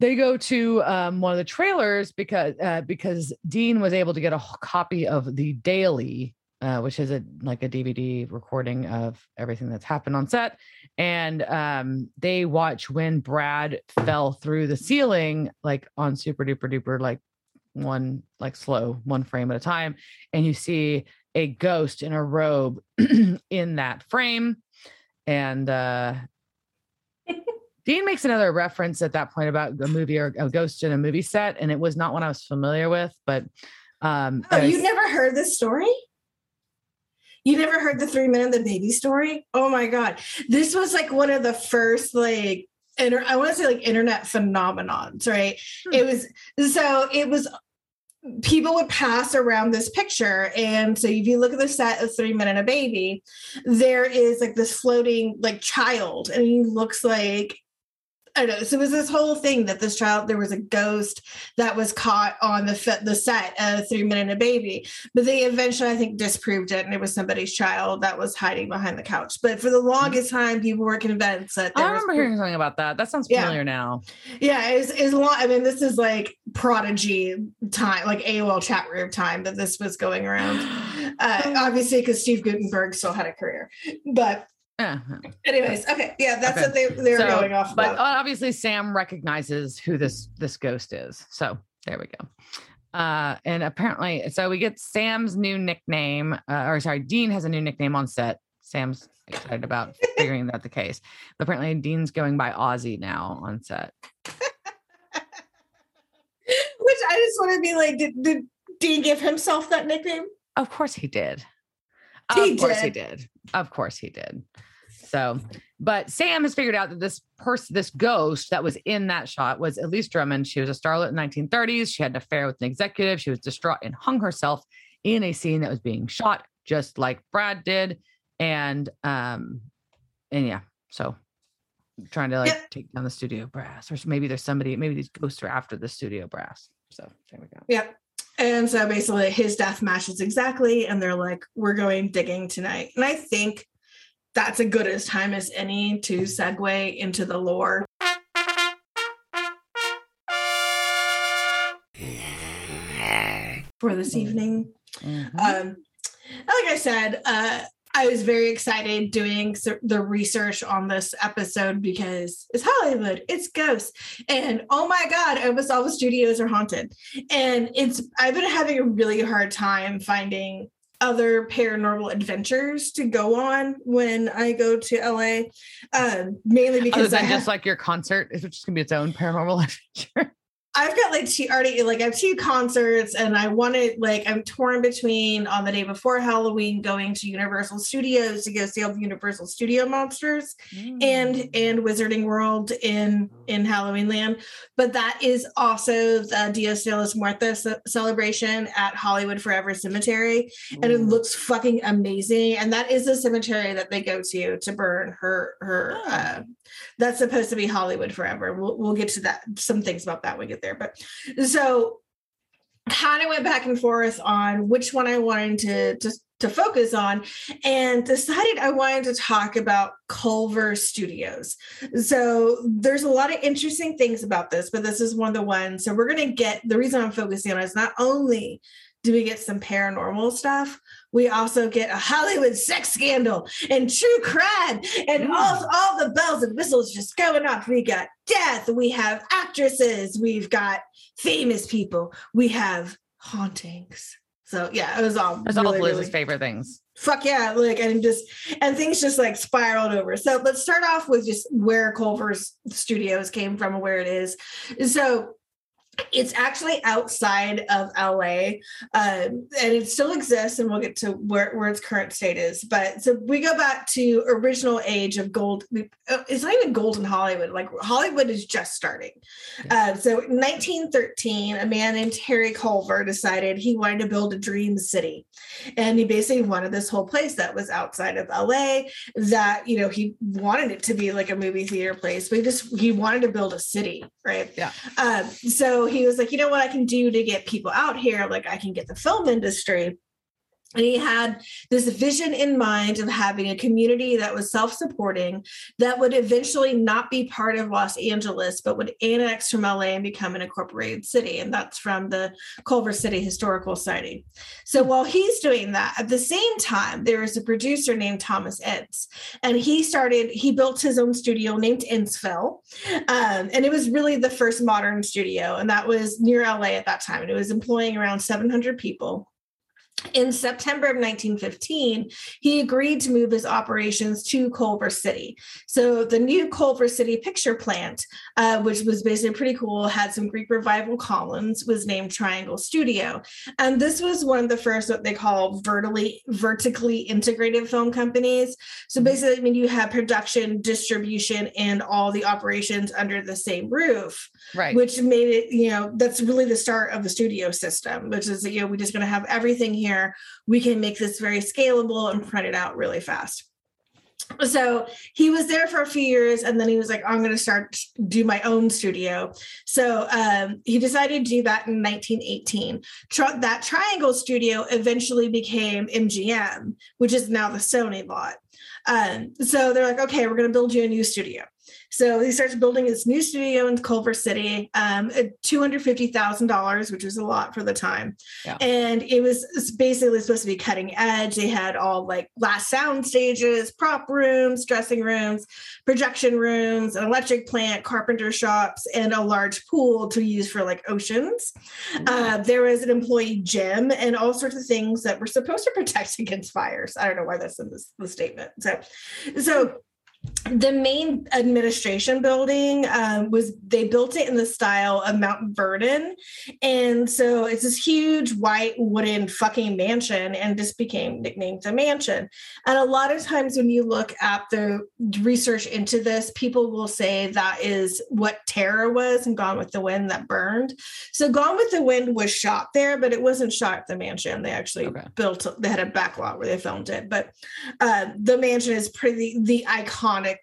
they go to um, one of the trailers because uh, because Dean was able to get a copy of the Daily, uh, which is a like a DVD recording of everything that's happened on set, and um, they watch when Brad fell through the ceiling, like on super duper duper, like one like slow one frame at a time, and you see a ghost in a robe in that frame, and uh, Dean makes another reference at that point about a movie or a ghost in a movie set, and it was not one I was familiar with, but um Oh, you never heard this story? You never heard the three men and the baby story? Oh my god. This was like one of the first like inter- I want to say like internet phenomenons, right? Hmm. It was so it was people would pass around this picture and so if you look at the set of three men and a baby there is like this floating like child and he looks like I don't know. So it was this whole thing that this child, there was a ghost that was caught on the the set of Three Men and a Baby, but they eventually, I think, disproved it, and it was somebody's child that was hiding behind the couch. But for the longest time, people were convinced that I there was remember hearing something about that. That sounds Yeah. familiar now. yeah, it's is long. I mean, this is like prodigy time, like AOL chat room time that this was going around. Uh, obviously, because Steve Guttenberg still had a career. But Yeah. anyways, okay, yeah, that's Okay. what they they were So, going off But about. obviously Sam recognizes who this this ghost is. So there we go. Uh, and apparently, so we get Sam's new nickname, uh, or sorry, Dean has a new nickname on set. Sam's excited about figuring out the case. But apparently, Dean's going by Ozzy now on set. Which I just want to be like, did, did Dean give himself that nickname? Of course he did. Of He course he did. Of course he did. So, but Sam has figured out that this person, this ghost that was in that shot was Elise Drummond. She was a starlet in the 1930s. She had an affair with an executive. She was distraught and hung herself in a scene that was being shot, just like Brad did. And um, and yeah, so trying to like Yep. take down the studio brass, or maybe there's somebody, maybe these ghosts are after the studio brass. So there we go. Yep. And so basically his death matches exactly. And they're like, we're going digging tonight. And I think that's a good as time as any to segue into the lore. For this evening. Mhm. Um, like I said, uh, I was very excited doing the research on this episode because it's Hollywood, it's ghosts, and oh my god, almost all the studios are haunted. And it's I've been having a really hard time finding other paranormal adventures to go on when I go to LA, um, mainly Other because I than have, just like your concert, is just gonna be its own paranormal adventure. I've got like two already like I have two concerts and I wanted like I'm torn between on the day before Halloween going to Universal Studios to go see all the Universal Studio monsters Mm. and and Wizarding World in in Halloween Land, but that is also the Dios de los Muertos celebration at Hollywood Forever Cemetery, and it looks fucking amazing. And that is the cemetery that they go to to burn her her. Oh. Uh, that's supposed to be Hollywood Forever. We'll we'll get to that some things about that when we get there, but so kind of went back and forth on which one I wanted to, to to focus on and decided I wanted to talk about Culver Studios. So there's a lot of interesting things about this, but this is one of the ones. So we're going to get the reason I'm focusing on is not only do we get some paranormal stuff, we also get a Hollywood sex scandal and true crime and mm. all, all the bells and whistles just going off. We got death, we have actresses, we've got famous people, we have hauntings. So yeah, it was all It's really, all Liz's really, favorite things. Fuck yeah. Like and just and things just like spiraled over. So let's start off with just where Culver's studios came from and where it is. So it's actually outside of LA, um, and it still exists. And we'll get to where, where its current state is. But so we go back to original age of gold. Uh, it's not even golden Hollywood. Like Hollywood is just starting. Uh, so 1913, a man named Harry Culver decided he wanted to build a dream city, and he basically wanted this whole place that was outside of LA. That you know he wanted it to be like a movie theater place, but he just he wanted to build a city, right? Yeah. Um, so he was like, you know what I can do to get people out here? Like I can get the film industry. And he had this vision in mind of having a community that was self supporting, that would eventually not be part of Los Angeles, but would annex from LA and become an incorporated city. And that's from the Culver City Historical Society. So while he's doing that, at the same time, there is a producer named Thomas Ince. And he started, he built his own studio named Inceville. Um, and it was really the first modern studio. And that was near LA at that time. And it was employing around 700 people in September of 1915, he agreed to move his operations to Culver City. So the new Culver City picture plant, uh, which was basically pretty cool, had some Greek revival columns, was named Triangle Studio. And this was one of the first what they call vertically vertically integrated film companies. So basically, I mean, you have production, distribution, and all the operations under the same roof. Right. Which made it, you know, that's really the start of the studio system, which is, you know, we're just going to have everything here we can make this very scalable and print it out really fast. So he was there for a few years and then he was like, I'm going to start do my own studio. So um, he decided to do that in 1918. Tr- that Triangle studio eventually became MGM, which is now the Sony lot. Um, so they're like, okay, we're going to build you a new studio. So he starts building his new studio in Culver City, um, $250,000, which was a lot for the time. Yeah. And it was basically supposed to be cutting edge. They had all like glass sound stages, prop rooms, dressing rooms, projection rooms, an electric plant, carpenter shops, and a large pool to use for like oceans. Uh, there was an employee gym and all sorts of things that were supposed to protect against fires. I don't know why that's in this, the statement. So, so the main administration building um, was they built it in the style of Mount Vernon, and so it's this huge white wooden fucking mansion, and just became nicknamed the mansion. And a lot of times when you look at the research into this, people will say that is what Tara was and Gone with the Wind that burned. So Gone with the Wind was shot there, but it wasn't shot at the mansion. They actually okay. built they had a back lot where they filmed it, but uh, the mansion is pretty the iconic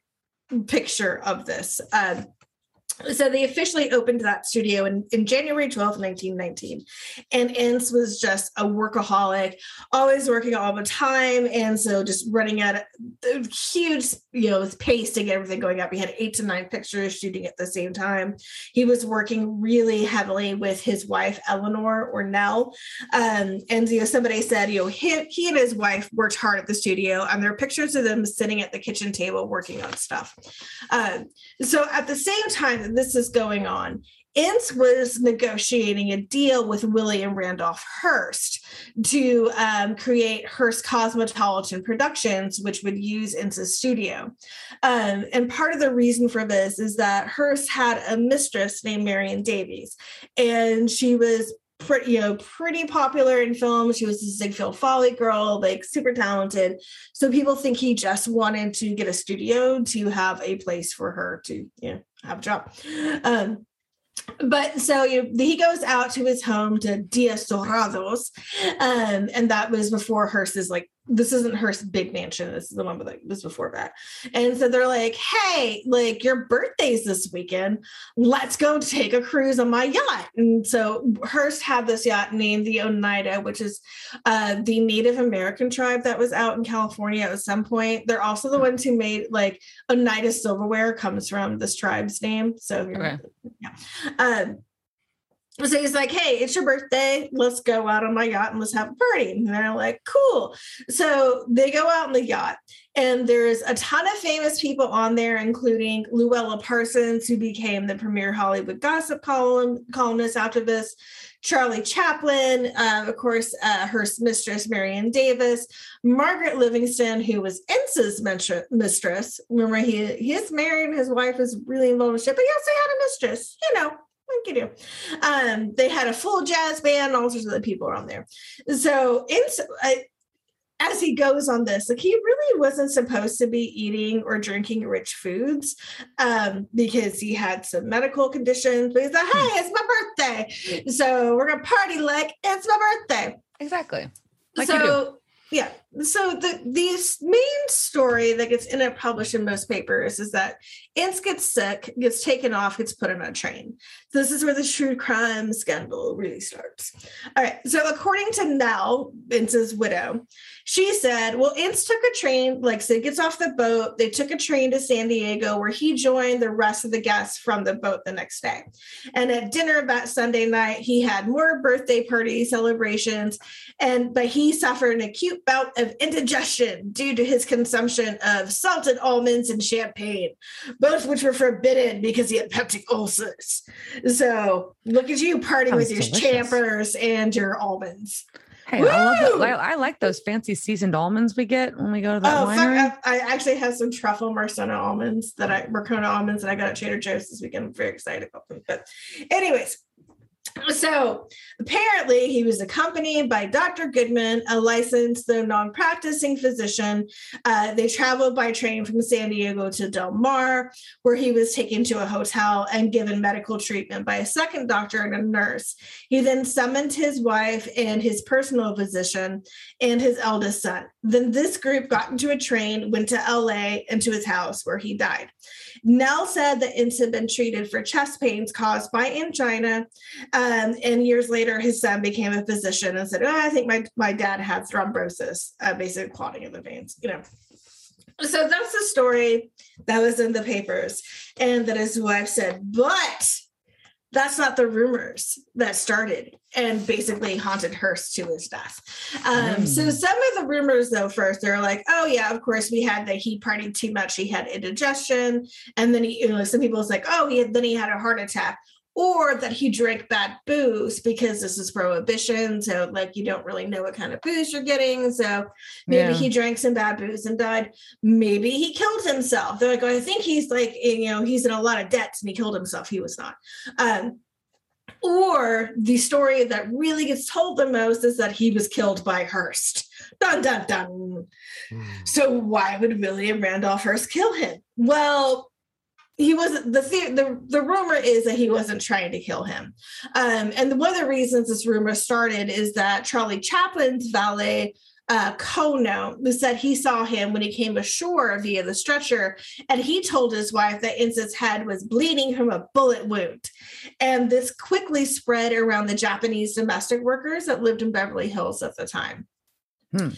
picture of this. Um, so they officially opened that studio in, in January 12th, 1919. And Ince was just a workaholic, always working all the time. And so just running at a huge, you know, pace to get everything going up. He had eight to nine pictures shooting at the same time. He was working really heavily with his wife, Eleanor or Nell. Um, and, you know, somebody said, you know, he, he and his wife worked hard at the studio and there are pictures of them sitting at the kitchen table working on stuff. Um, so at the same time, this is going on. Ince was negotiating a deal with William Randolph Hearst to um, create Hearst Cosmopolitan Productions, which would use Ince's studio. Um, and part of the reason for this is that Hearst had a mistress named Marion Davies, and she was pretty, you know, pretty popular in film. She was a Ziegfeld Folly girl, like super talented. So people think he just wanted to get a studio to have a place for her to, you know, have a job. Um, but so you know, he goes out to his home to Dias Dorados, um, and that was before Hearst's like this isn't her big mansion. This is the one that was before that. And so they're like, hey, like your birthday's this weekend. Let's go take a cruise on my yacht. And so Hearst had this yacht named the Oneida, which is uh, the Native American tribe that was out in California at some point. They're also the ones who made like Oneida silverware comes from this tribe's name. So okay. yeah. Um, so he's like, Hey, it's your birthday. Let's go out on my yacht and let's have a party. And they're like, Cool. So they go out on the yacht, and there's a ton of famous people on there, including Louella Parsons, who became the premier Hollywood gossip column, columnist this. Charlie Chaplin, uh, of course, uh, her mistress, Marion Davies, Margaret Livingston, who was Ince's mistress. Remember, he, he is married, his wife is really involved in shit, but he also had a mistress, you know, you do. Um, they had a full jazz band, all sorts of other people were on there. So in, uh, as he goes on this, like he really wasn't supposed to be eating or drinking rich foods um, because he had some medical conditions. But he's like, hey, it's my birthday. So we're gonna party like it's my birthday. Exactly. Like so yeah so the the main story that gets in it published in most papers is that Ince gets sick, gets taken off, gets put on a train. So this is where the true crime scandal really starts. All right. So according to Nell, Ince's widow, she said, well, Ince took a train, like so gets off the boat. They took a train to San Diego where he joined the rest of the guests from the boat the next day. And at dinner that Sunday night, he had more birthday party celebrations. And but he suffered an acute bout indigestion due to his consumption of salted almonds and champagne, both which were forbidden because he had peptic ulcers. So look at you partying with your delicious. champers and your almonds. Hey, I love that. I, I, like those fancy seasoned almonds we get when we go to the oh, winery. Fuck, I, I, actually have some truffle Marsala almonds that I Marcona almonds that I got at Trader Joe's this weekend. I'm very excited about them. But, anyways, so apparently, he was accompanied by Dr. Goodman, a licensed though non practicing physician. Uh, they traveled by train from San Diego to Del Mar, where he was taken to a hotel and given medical treatment by a second doctor and a nurse. He then summoned his wife and his personal physician and his eldest son. Then this group got into a train, went to LA and to his house where he died. Nell said that Ince had been treated for chest pains caused by angina. Um, and years later, his son became a physician and said, oh, I think my, my dad had thrombosis, uh, clotting in the veins, you know. So that's the story that was in the papers. And that is what I've said. But that's not the rumors that started and basically haunted Hearst to his death. Um, mm. So some of the rumors, though, first they're like, "Oh yeah, of course we had that he partied too much, he had indigestion," and then he, you know, some people was like, "Oh, he had, then he had a heart attack." Or that he drank bad booze because this is prohibition. So, like, you don't really know what kind of booze you're getting. So, maybe yeah. he drank some bad booze and died. Maybe he killed himself. They're like, oh, I think he's like, you know, he's in a lot of debts and he killed himself. He was not. Um, or the story that really gets told the most is that he was killed by Hearst. Dun dun dun. Mm. So why would William Randolph Hearst kill him? Well, he wasn't the, the the rumor is that he wasn't trying to kill him um, and one of the reasons this rumor started is that charlie chaplin's valet uh, Kono, said he saw him when he came ashore via the stretcher, and he told his wife that Ince's head was bleeding from a bullet wound. And this quickly spread around the Japanese domestic workers that lived in Beverly Hills at the time. Hmm.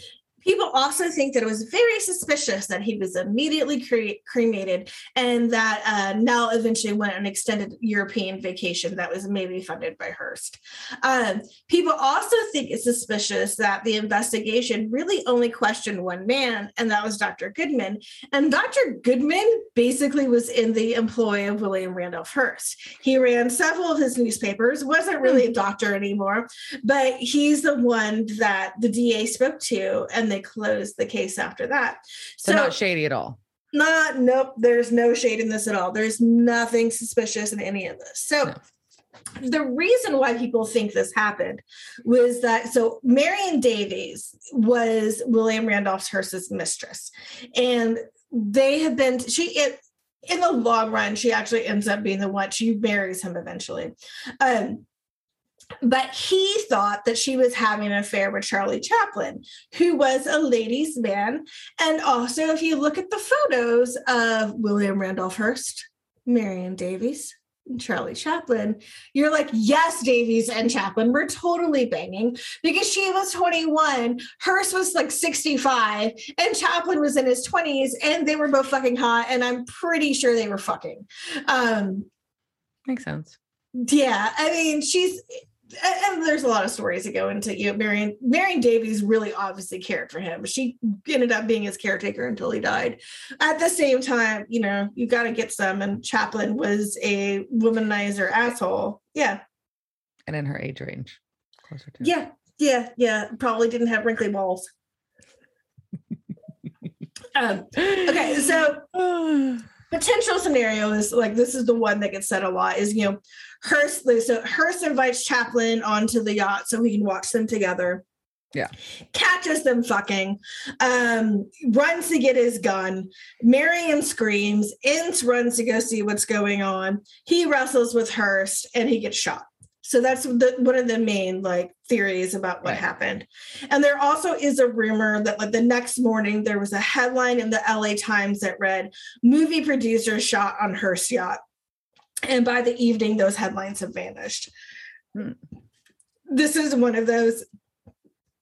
People also think that it was very suspicious that he was immediately cre- cremated and that uh, Nell eventually went on an extended European vacation that was maybe funded by Hearst. Um, people also think it's suspicious that the investigation really only questioned one man, and that was Dr. Goodman. And Dr. Goodman basically was in the employ of William Randolph Hearst. He ran several of his newspapers, wasn't really a doctor anymore, but he's the one that the DA spoke to and they closed the case after that. So, so not shady at all. Not nope. There's no shade in this at all. There's nothing suspicious in any of this. So. No the reason why people think this happened was that so Marion Davies was William Randolph Hearst's mistress, and they had been she it, in the long run she actually ends up being the one she marries him eventually. Um, but he thought that she was having an affair with Charlie Chaplin, who was a ladies' man. And also, if you look at the photos of William Randolph Hearst, Marion Davies, and Charlie Chaplin, you're like, yes, Davies and Chaplin were totally banging because she was 21, Hearst was like 65, and Chaplin was in his 20s, and they were both fucking hot. And I'm pretty sure they were fucking. Um, Makes sense. yeah, I mean, she's and there's a lot of stories that go into you know, Marion Marion Davies really obviously cared for him. She ended up being his caretaker until he died. At the same time, you know, you got to get some. And Chaplin was a womanizer asshole. Yeah, And in her age range. Closer to. yeah, yeah, yeah. Probably didn't have wrinkly balls. um, okay, so potential scenario is like this is the one that gets said a lot is you know Hearst so Hearst invites Chaplin onto the yacht so we can watch them together. Yeah. Catches them fucking, um, runs to get his gun. Marion screams, Ince runs to go see what's going on. He wrestles with Hearst and he gets shot. So that's the, one of the main like theories about what Right. happened. And there also is a rumor that like the next morning there was a headline in the LA Times that read movie producer shot on Hearst yacht. And by the evening, those headlines have vanished. Hmm. This is one of those.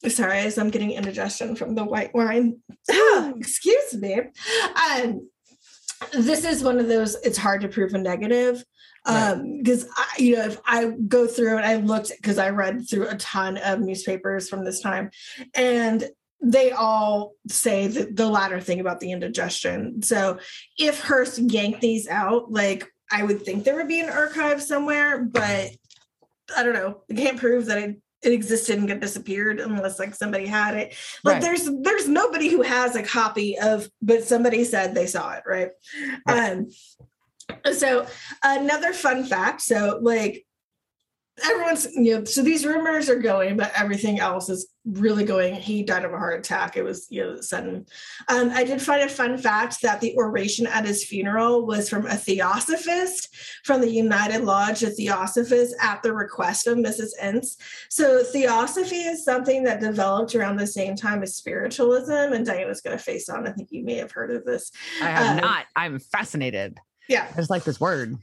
Sorry, as I'm getting indigestion from the white wine. Excuse me. Um, this is one of those. It's hard to prove a negative. Um because I, you know if i go through and i looked because i read through a ton of newspapers from this time and they all say the, the latter thing about the indigestion. So if hearst yanked these out like i would think there would be an archive somewhere but i don't know. I can't prove that it it existed and got disappeared unless like somebody had it. Like Right. there's there's nobody who has a copy of but somebody said they saw it right? Right. um so another fun fact so like everyone's you know so these rumors are going but everything else is really going. He died of a heart attack. It was you know sudden. Um, i did find a fun fact that the oration at his funeral was from a theosophist from the united lodge a theosophist at the request of mrs ince. So theosophy is something that developed around the same time as spiritualism and diana's going to face on. I think you may have heard of this. I have Uh, not. I'm fascinated. Yeah I just like this word.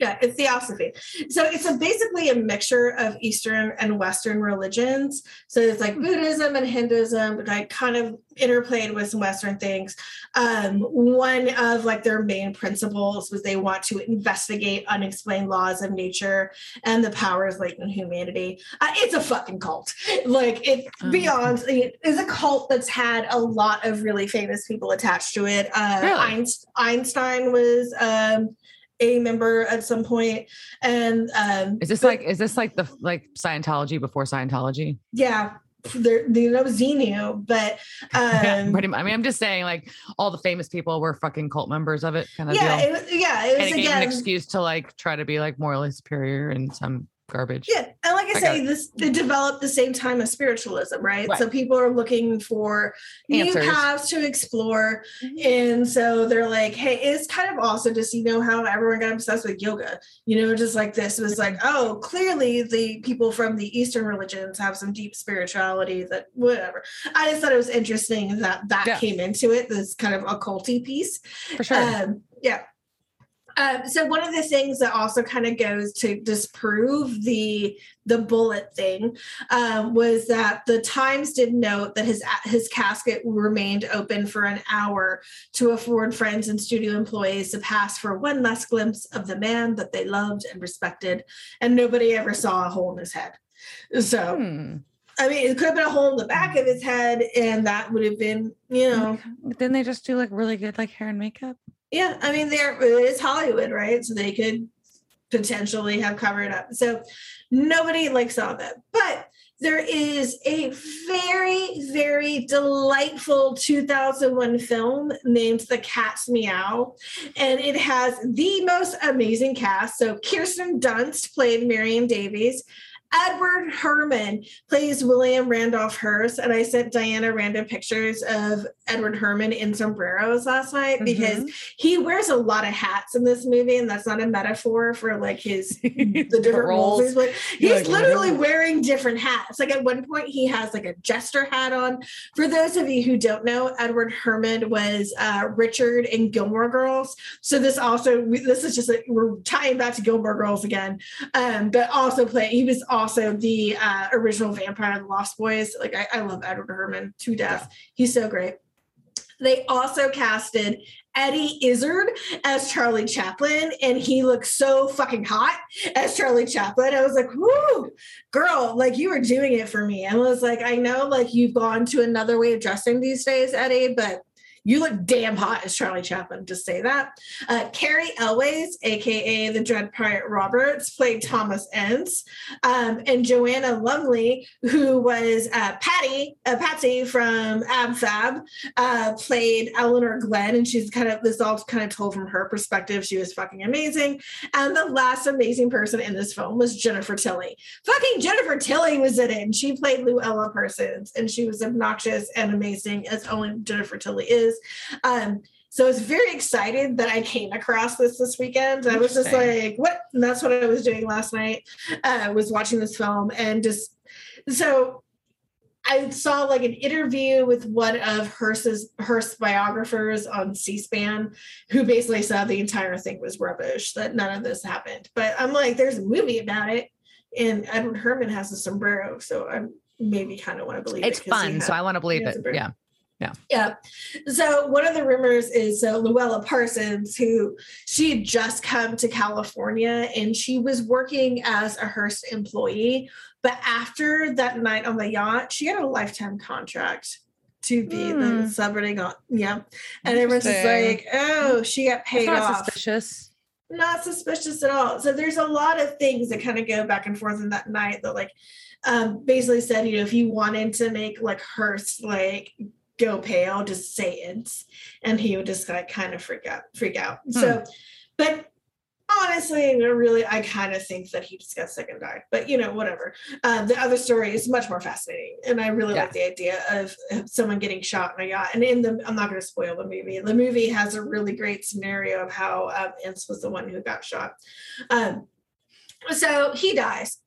Yeah, it's theosophy. So it's a basically a mixture of Eastern and Western religions. So it's like Buddhism and Hinduism, but like kind of interplayed with some Western things. Um, one of like their main principles was they want to investigate unexplained laws of nature and the powers latent in humanity. Uh, it's a fucking cult. Like it Oh. beyond it is a cult that's had a lot of really famous people attached to it. Uh, Really? Einstein was um, a member at some point, and um, Is this but- like is this like the like Scientology before Scientology? yeah, there you know Xenu, but yeah, um, pretty much. I mean, I'm just saying, like all the famous people were fucking cult members of it, kind of yeah, deal. it was, yeah, it and was it gave an excuse to like try to be like morally superior and some garbage. Yeah, and I, say, this they developed the same time as spiritualism, right? Right. So people are looking for new paths to explore, and so they're like, "Hey, it's kind of also just you know how everyone got obsessed with yoga, you know, just like this was like, oh, clearly the people from the Eastern religions have some deep spirituality that whatever." I just thought it was interesting that that Yeah. came into it, this kind of occulty piece. For sure. Um, yeah. Um, so one of the things that also kind of goes to disprove the the bullet thing um, was that the Times did note that his his casket remained open for an hour to afford friends and studio employees to pass for one last glimpse of the man that they loved and respected, and nobody ever saw a hole in his head. So Hmm. I mean, it could have been a hole in the back of his head, and that would have been, you know, Didn't they just do like really good like hair and makeup? Yeah, I mean, there is Hollywood, right? So they could potentially have covered up. So nobody like saw that, but there is a very, very delightful 2001 film named The Cat's Meow, and it has the most amazing cast. So Kirsten Dunst played Marion Davies. Edward Herrmann plays William Randolph Hearst, and I sent Diana random pictures of Edward Herrmann in sombreros last night because Mhm. he wears a lot of hats in this movie, and that's not a metaphor for like his the different roles. He's, like, he's literally wearing different hats. Like at one point, he has like a jester hat on. For those of you who don't know, Edward Herrmann was uh, Richard in Gilmore Girls. So this also this is just like we're tying back to Gilmore Girls again. Um, but also play he was also the uh, original vampire of the Lost Boys. Like I, I love Edward Herrmann to death. He's so great. They also casted Eddie Izzard as Charlie Chaplin, and he looked so fucking hot as Charlie Chaplin. I was like, whoo, girl, like you were doing it for me. And I was like, I know like you've gone to another way of dressing these days, Eddie, but you look damn hot as Charlie Chaplin. Just say that. Uh, Cary Elwes, aka the Dread Pirate Roberts, played Thomas Ince, um, and Joanna Lumley, who was uh, Patty, uh, Patsy from Ab Fab, uh, played Elinor Glyn, and she's kind of this all kind of told from her perspective. She was fucking amazing. And the last amazing person in this film was Jennifer Tilly. Fucking Jennifer Tilly was in it, and she played Louella Parsons, and she was obnoxious and amazing as only Jennifer Tilly is. Um, so I was very excited that I came across this this weekend. I was just like, "What?" And that's what I was doing last night. Uh, was watching this film and just so I saw like an interview with one of Hearst's Hearst biographers on C-SPAN, who basically said the entire thing was rubbish, that none of this happened. But I'm like, there's a movie about it, and Edward Herrmann has a sombrero, so I maybe kind of want to believe it. It's it. fun, so I want to believe it. bird. Yeah. yeah. So one of the rumors is uh, Louella Parsons, who she had just come to California and she was working as a Hearst employee. But after that night on the yacht, she had a lifetime contract to be Hmm. the celebrity. On, yeah. And everyone's just like, oh, she got paid not off suspicious. not suspicious at all. So there's a lot of things that kind of go back and forth in that night that like um basically said, you know, if you wanted to make like Hearst like go pale, just say it. And he would just like kind of freak out, freak out. So but honestly, I really I kind of think that he just got sick and died. But you know, whatever. Um, the other story is much more fascinating. And I really Yeah. like the idea of, of someone getting shot in a yacht. And in the I'm not gonna spoil the movie. The movie has a really great scenario of how um, Ince was the one who got shot. Um, so he dies.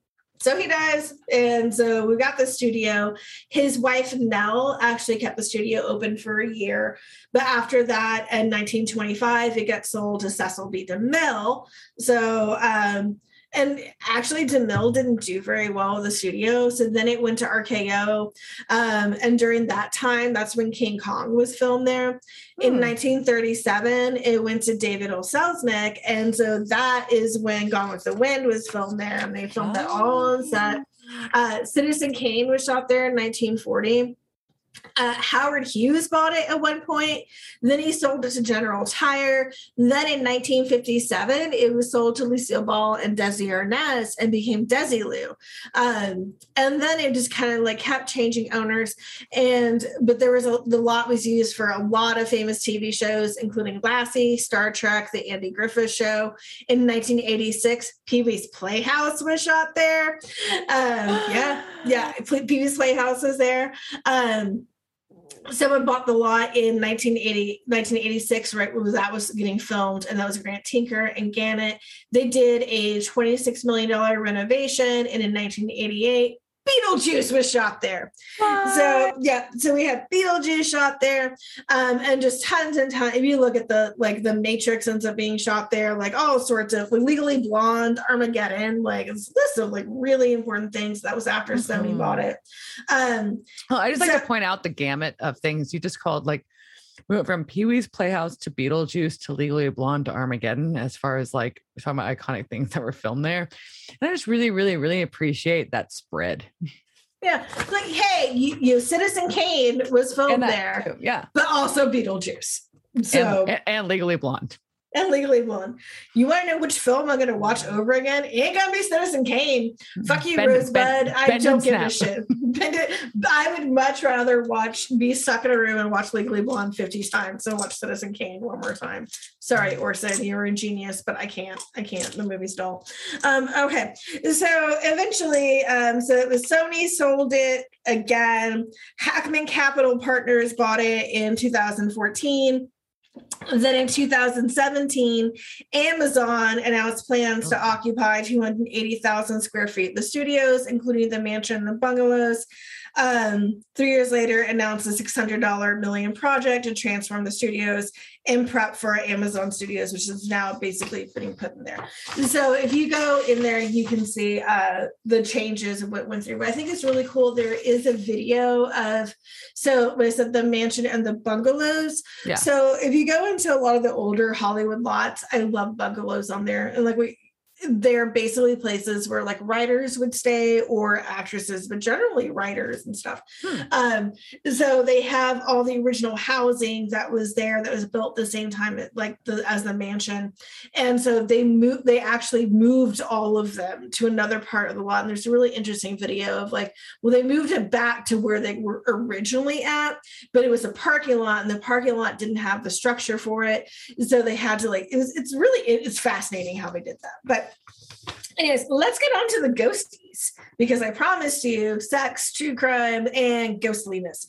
So he dies, and so we got the studio. His wife Nell actually kept the studio open for a year, but after that, in 1925, it got sold to Cecil B. DeMille. So, um, and actually, DeMille didn't do very well with the studio. So then it went to RKO, um, and during that time, that's when King Kong was filmed there. In Hmm. 1937, it went to David O. Selznick. And so that is when Gone with the Wind was filmed there. And they filmed that all on set. Uh, Citizen Kane was shot there in 1940. Uh, Howard Hughes bought it at one point. Then he sold it to General Tire. Then in 1957, it was sold to Lucille Ball and Desi Arnaz and became Desilu. Um, and then it just kind of like kept changing owners. And but there was a the lot was used for a lot of famous TV shows, including Lassie, Star Trek, The Andy Griffith Show. In 1986, Pee Wee's Playhouse was shot there. Um, yeah, yeah, Pee Wee's Playhouse was there. Um, someone bought the lot in 1980, 1986, right when that was getting filmed, and that was Grant Tinker and Gannett. They did a $26 million renovation, and in 1988, Beetlejuice was shot there. So yeah, so we had Beetlejuice shot there, um, and just tons and tons. If you look at the like the Matrix ends up being shot there, like all sorts of like Legally Blonde, Armageddon, like it's a list of like really important things. That was after Sony Mhm. bought it. Um, Well, I just like to point out the gamut of things you just called like we went from Pee Wee's Playhouse to Beetlejuice to Legally Blonde to Armageddon as far as like talking about iconic things that were filmed there. And I just really, really, really appreciate that spread. yeah, like hey, you, you Citizen Kane was filmed that there, too, Yeah. but also Beetlejuice. So and, and, and Legally Blonde. and Legally Blonde. You want to know which film I'm going to watch over again? It ain't going to be Citizen Kane. Fuck you, Bend- Rosebud. bend- I bend don't give a shit. I would much rather watch, be stuck in a room and watch Legally Blonde 50 times than watch Citizen Kane one more time. Sorry, Orson, you're a genius, but I can't. I can't. The movie's dull. Um, okay. So eventually, um, so it was Sony sold it again. Hackman Capital Partners bought it in 2014. Then in 2017, Amazon announced plans to oh. occupy 280,000 square feet of the studios, including the mansion and the bungalows. Um, three years later, announced a $600 million project to transform the studios in prep for Amazon Studios, which is now basically being put in there. So if you go in there, you can see uh, the changes of what went through. But I think it's really cool. There is a video of so what I said the mansion and the bungalows. Yeah. So if you go into a lot of the older Hollywood lots, I love bungalows on there. And like we they're basically places where like writers would stay or actresses, but generally writers and stuff. Hmm. Um, so they have all the original housing that was there that was built the same time like the as the mansion. And so they moved, they actually moved all of them to another part of the lot. And there's a really interesting video of like, well, they moved it back to where they were originally at, but it was a parking lot, and the parking lot didn't have the structure for it. So they had to like, it was it's really it's fascinating how they did that. But anyways, let's get on to the ghosties because I promised you sex, true crime, and ghostliness.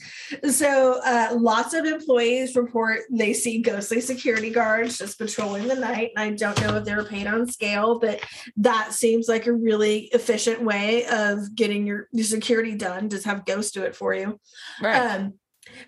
So uh, lots of employees report they see ghostly security guards just patrolling the night. And I don't know if they were paid on scale, but that seems like a really efficient way of getting your, your security done. Just have ghosts do it for you. Right. Um,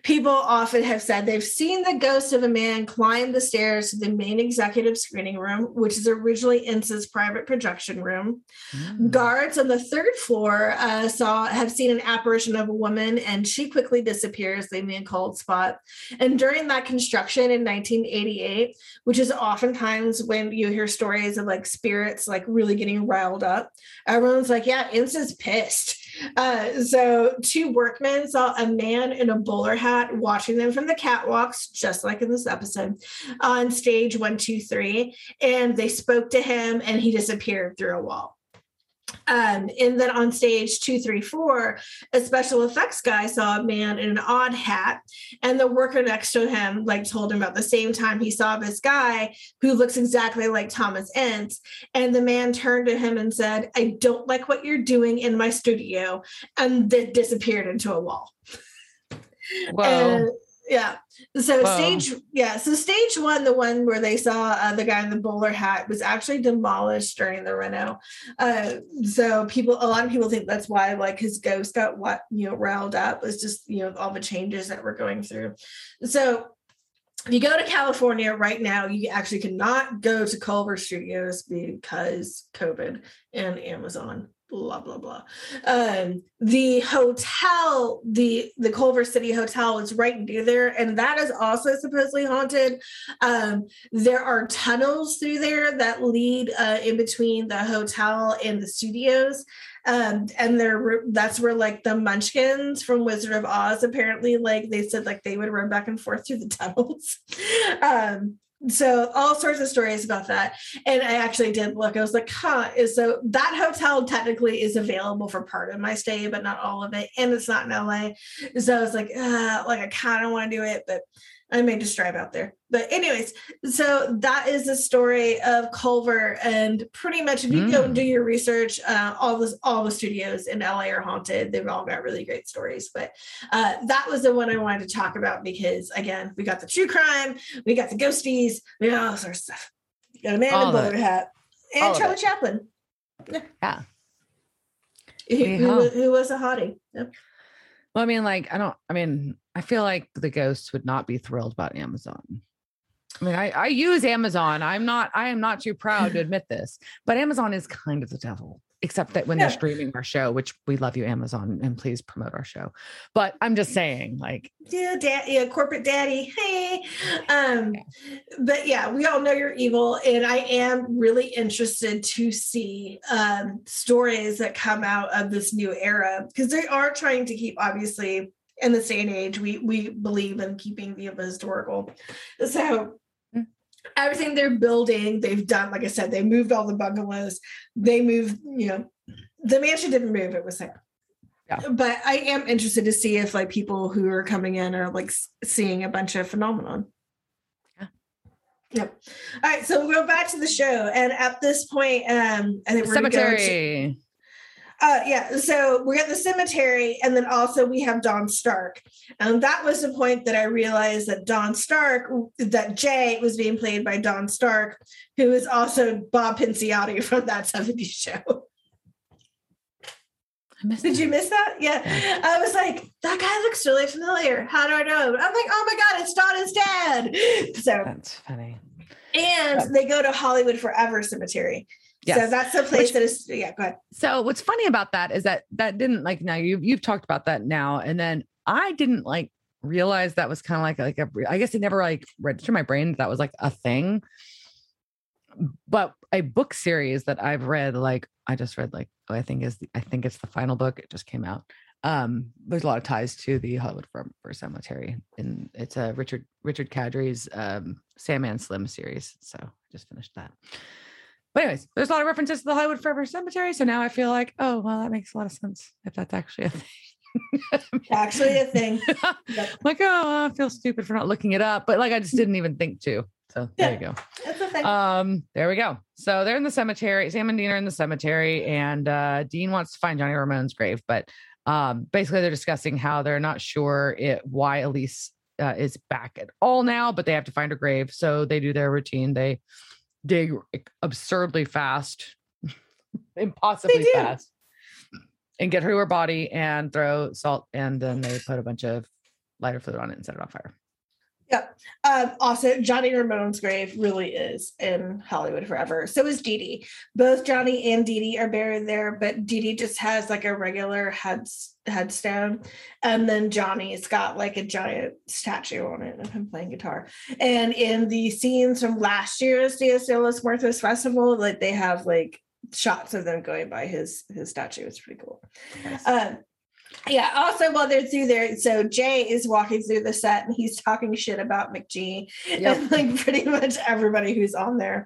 people often have said they've seen the ghost of a man climb the stairs to the main executive screening room, which is originally Ince's private projection room. Mm. Guards on the third floor uh, saw have seen an apparition of a woman, and she quickly disappears, leaving a cold spot. And during that construction in 1988, which is oftentimes when you hear stories of like spirits like really getting riled up, everyone's like, "Yeah, Ince's pissed." Uh, so two workmen saw a man in a bowler hat watching them from the catwalks, just like in this episode, on stage one, two, three, and they spoke to him, and he disappeared through a wall. Um, and then on stage two, three, four, a special effects guy saw a man in an odd hat, and the worker next to him like told him about the same time he saw this guy who looks exactly like Thomas Ince. And the man turned to him and said, "I don't like what you're doing in my studio," and then disappeared into a wall. Whoa. Yeah. So Whoa. stage, yeah. So stage one, the one where they saw uh, the guy in the bowler hat, was actually demolished during the reno. Uh, so people, a lot of people think that's why, like, his ghost got what you know riled up. Was just you know all the changes that we're going through. So if you go to California right now, you actually cannot go to Culver Studios because COVID and Amazon. Blah blah blah. Um, the hotel, the the Culver City Hotel, is right near there, and that is also supposedly haunted. Um, there are tunnels through there that lead uh, in between the hotel and the studios. Um, and they're that's where like the munchkins from Wizard of Oz apparently like they said like they would run back and forth through the tunnels. um, so all sorts of stories about that. And I actually did look. I was like, huh. Is so that hotel technically is available for part of my stay, but not all of it. And it's not in LA. So I was like, uh, like I kind of want to do it, but I may just drive out there. But anyways, so that is the story of Culver, and pretty much if you go and do your research, uh, all the all the studios in LA are haunted. They've all got really great stories. But uh, that was the one I wanted to talk about because again, we got the true crime, we got the ghosties, we got all sorts of stuff. We got a man in All a bowler hat, and Charlie. Chaplin, yeah. who, who, was- who was a hottie. Yep. Well, I mean, like, I don't, I mean, I feel like the ghosts would not be thrilled about Amazon. I mean, I, I use Amazon. I'm not, I am not too proud to admit this, but Amazon is kind of the devil, except that when Yeah. they're streaming our show, which we love you, Amazon, and please promote our show. But I'm just saying, like, yeah, dad, yeah, corporate daddy. Hey, um, but yeah, we all know you're evil, and I am really interested to see um, stories that come out of this new era because they are trying to keep, obviously, in this day and age, we we believe in keeping the historical. So. Everything they're building, they've done, like I said, they moved all the bungalows. They moved, you know, the mansion didn't move, it was there. Yeah. But I am interested to see if like people who are coming in are like seeing a bunch of phenomenon. Yeah. Yep. All right. So we'll go back to the show. And at this point, um, I think we're gonna go to- Cemetery. Uh, yeah, so we're at the cemetery, and then also we have Don Stark. And that was the point that I realized that Don Stark, that Jay was being played by Don Stark, who is also Bob Pinciotti from that 70s show. I missed Did that. you miss that? Yeah. I was like, that guy looks really familiar. How do I know? I'm like, oh my God, it's Donna's dad. So, That's funny. and they go to Hollywood Forever Cemetery. So that's the place Which- that is, yeah, go ahead. So what's funny about that is that that didn't like now you you've talked about that now and then I didn't like realize that was kind of like like a I guess it never like registered my brain that, that was like a thing. But a book series that I've read like I just read like oh, I think is the, I think it's the final book it just came out. Um there's a lot of ties to the Hollywood Forever Cemetery and it's a Richard Richard Kadrey's um Sandman Slim series. So I just finished that. But anyways, there's a lot of references to the Hollywood Forever Cemetery. So now I feel like, oh, well, that makes a lot of sense if that's actually a thing. Actually, a thing. Yep. like, oh, I feel stupid for not looking it up. But like, I just didn't even think to. So there you go. That's a thing. Um, there we go. So they're in the cemetery. Sam and Dean are in the cemetery, and uh, Dean wants to find Johnny Ramone's grave, but um, basically they're discussing how they're not sure it why Elise uh, is back at all now, but they have to find her grave. So they do their routine. They dig absurdly fast, impossibly fast, and get her to her body and throw salt, and then they put a bunch of lighter fluid on it and set it on fire. Yep. Um, also, Johnny Ramone's grave really is in Hollywood forever. So is Dee Dee. Both Johnny and Dee Dee are buried there, but Dee Dee just has like a regular head, headstone. And then Johnny's got like a giant statue on it of him playing guitar. And in the scenes from last year's Dias de los Muertos Festival, like they have like shots of them going by his his statue. It's pretty cool. Um, yeah. Also, while they're through there, so Jay is walking through the set and he's talking shit about McG Yep. and like pretty much everybody who's on there.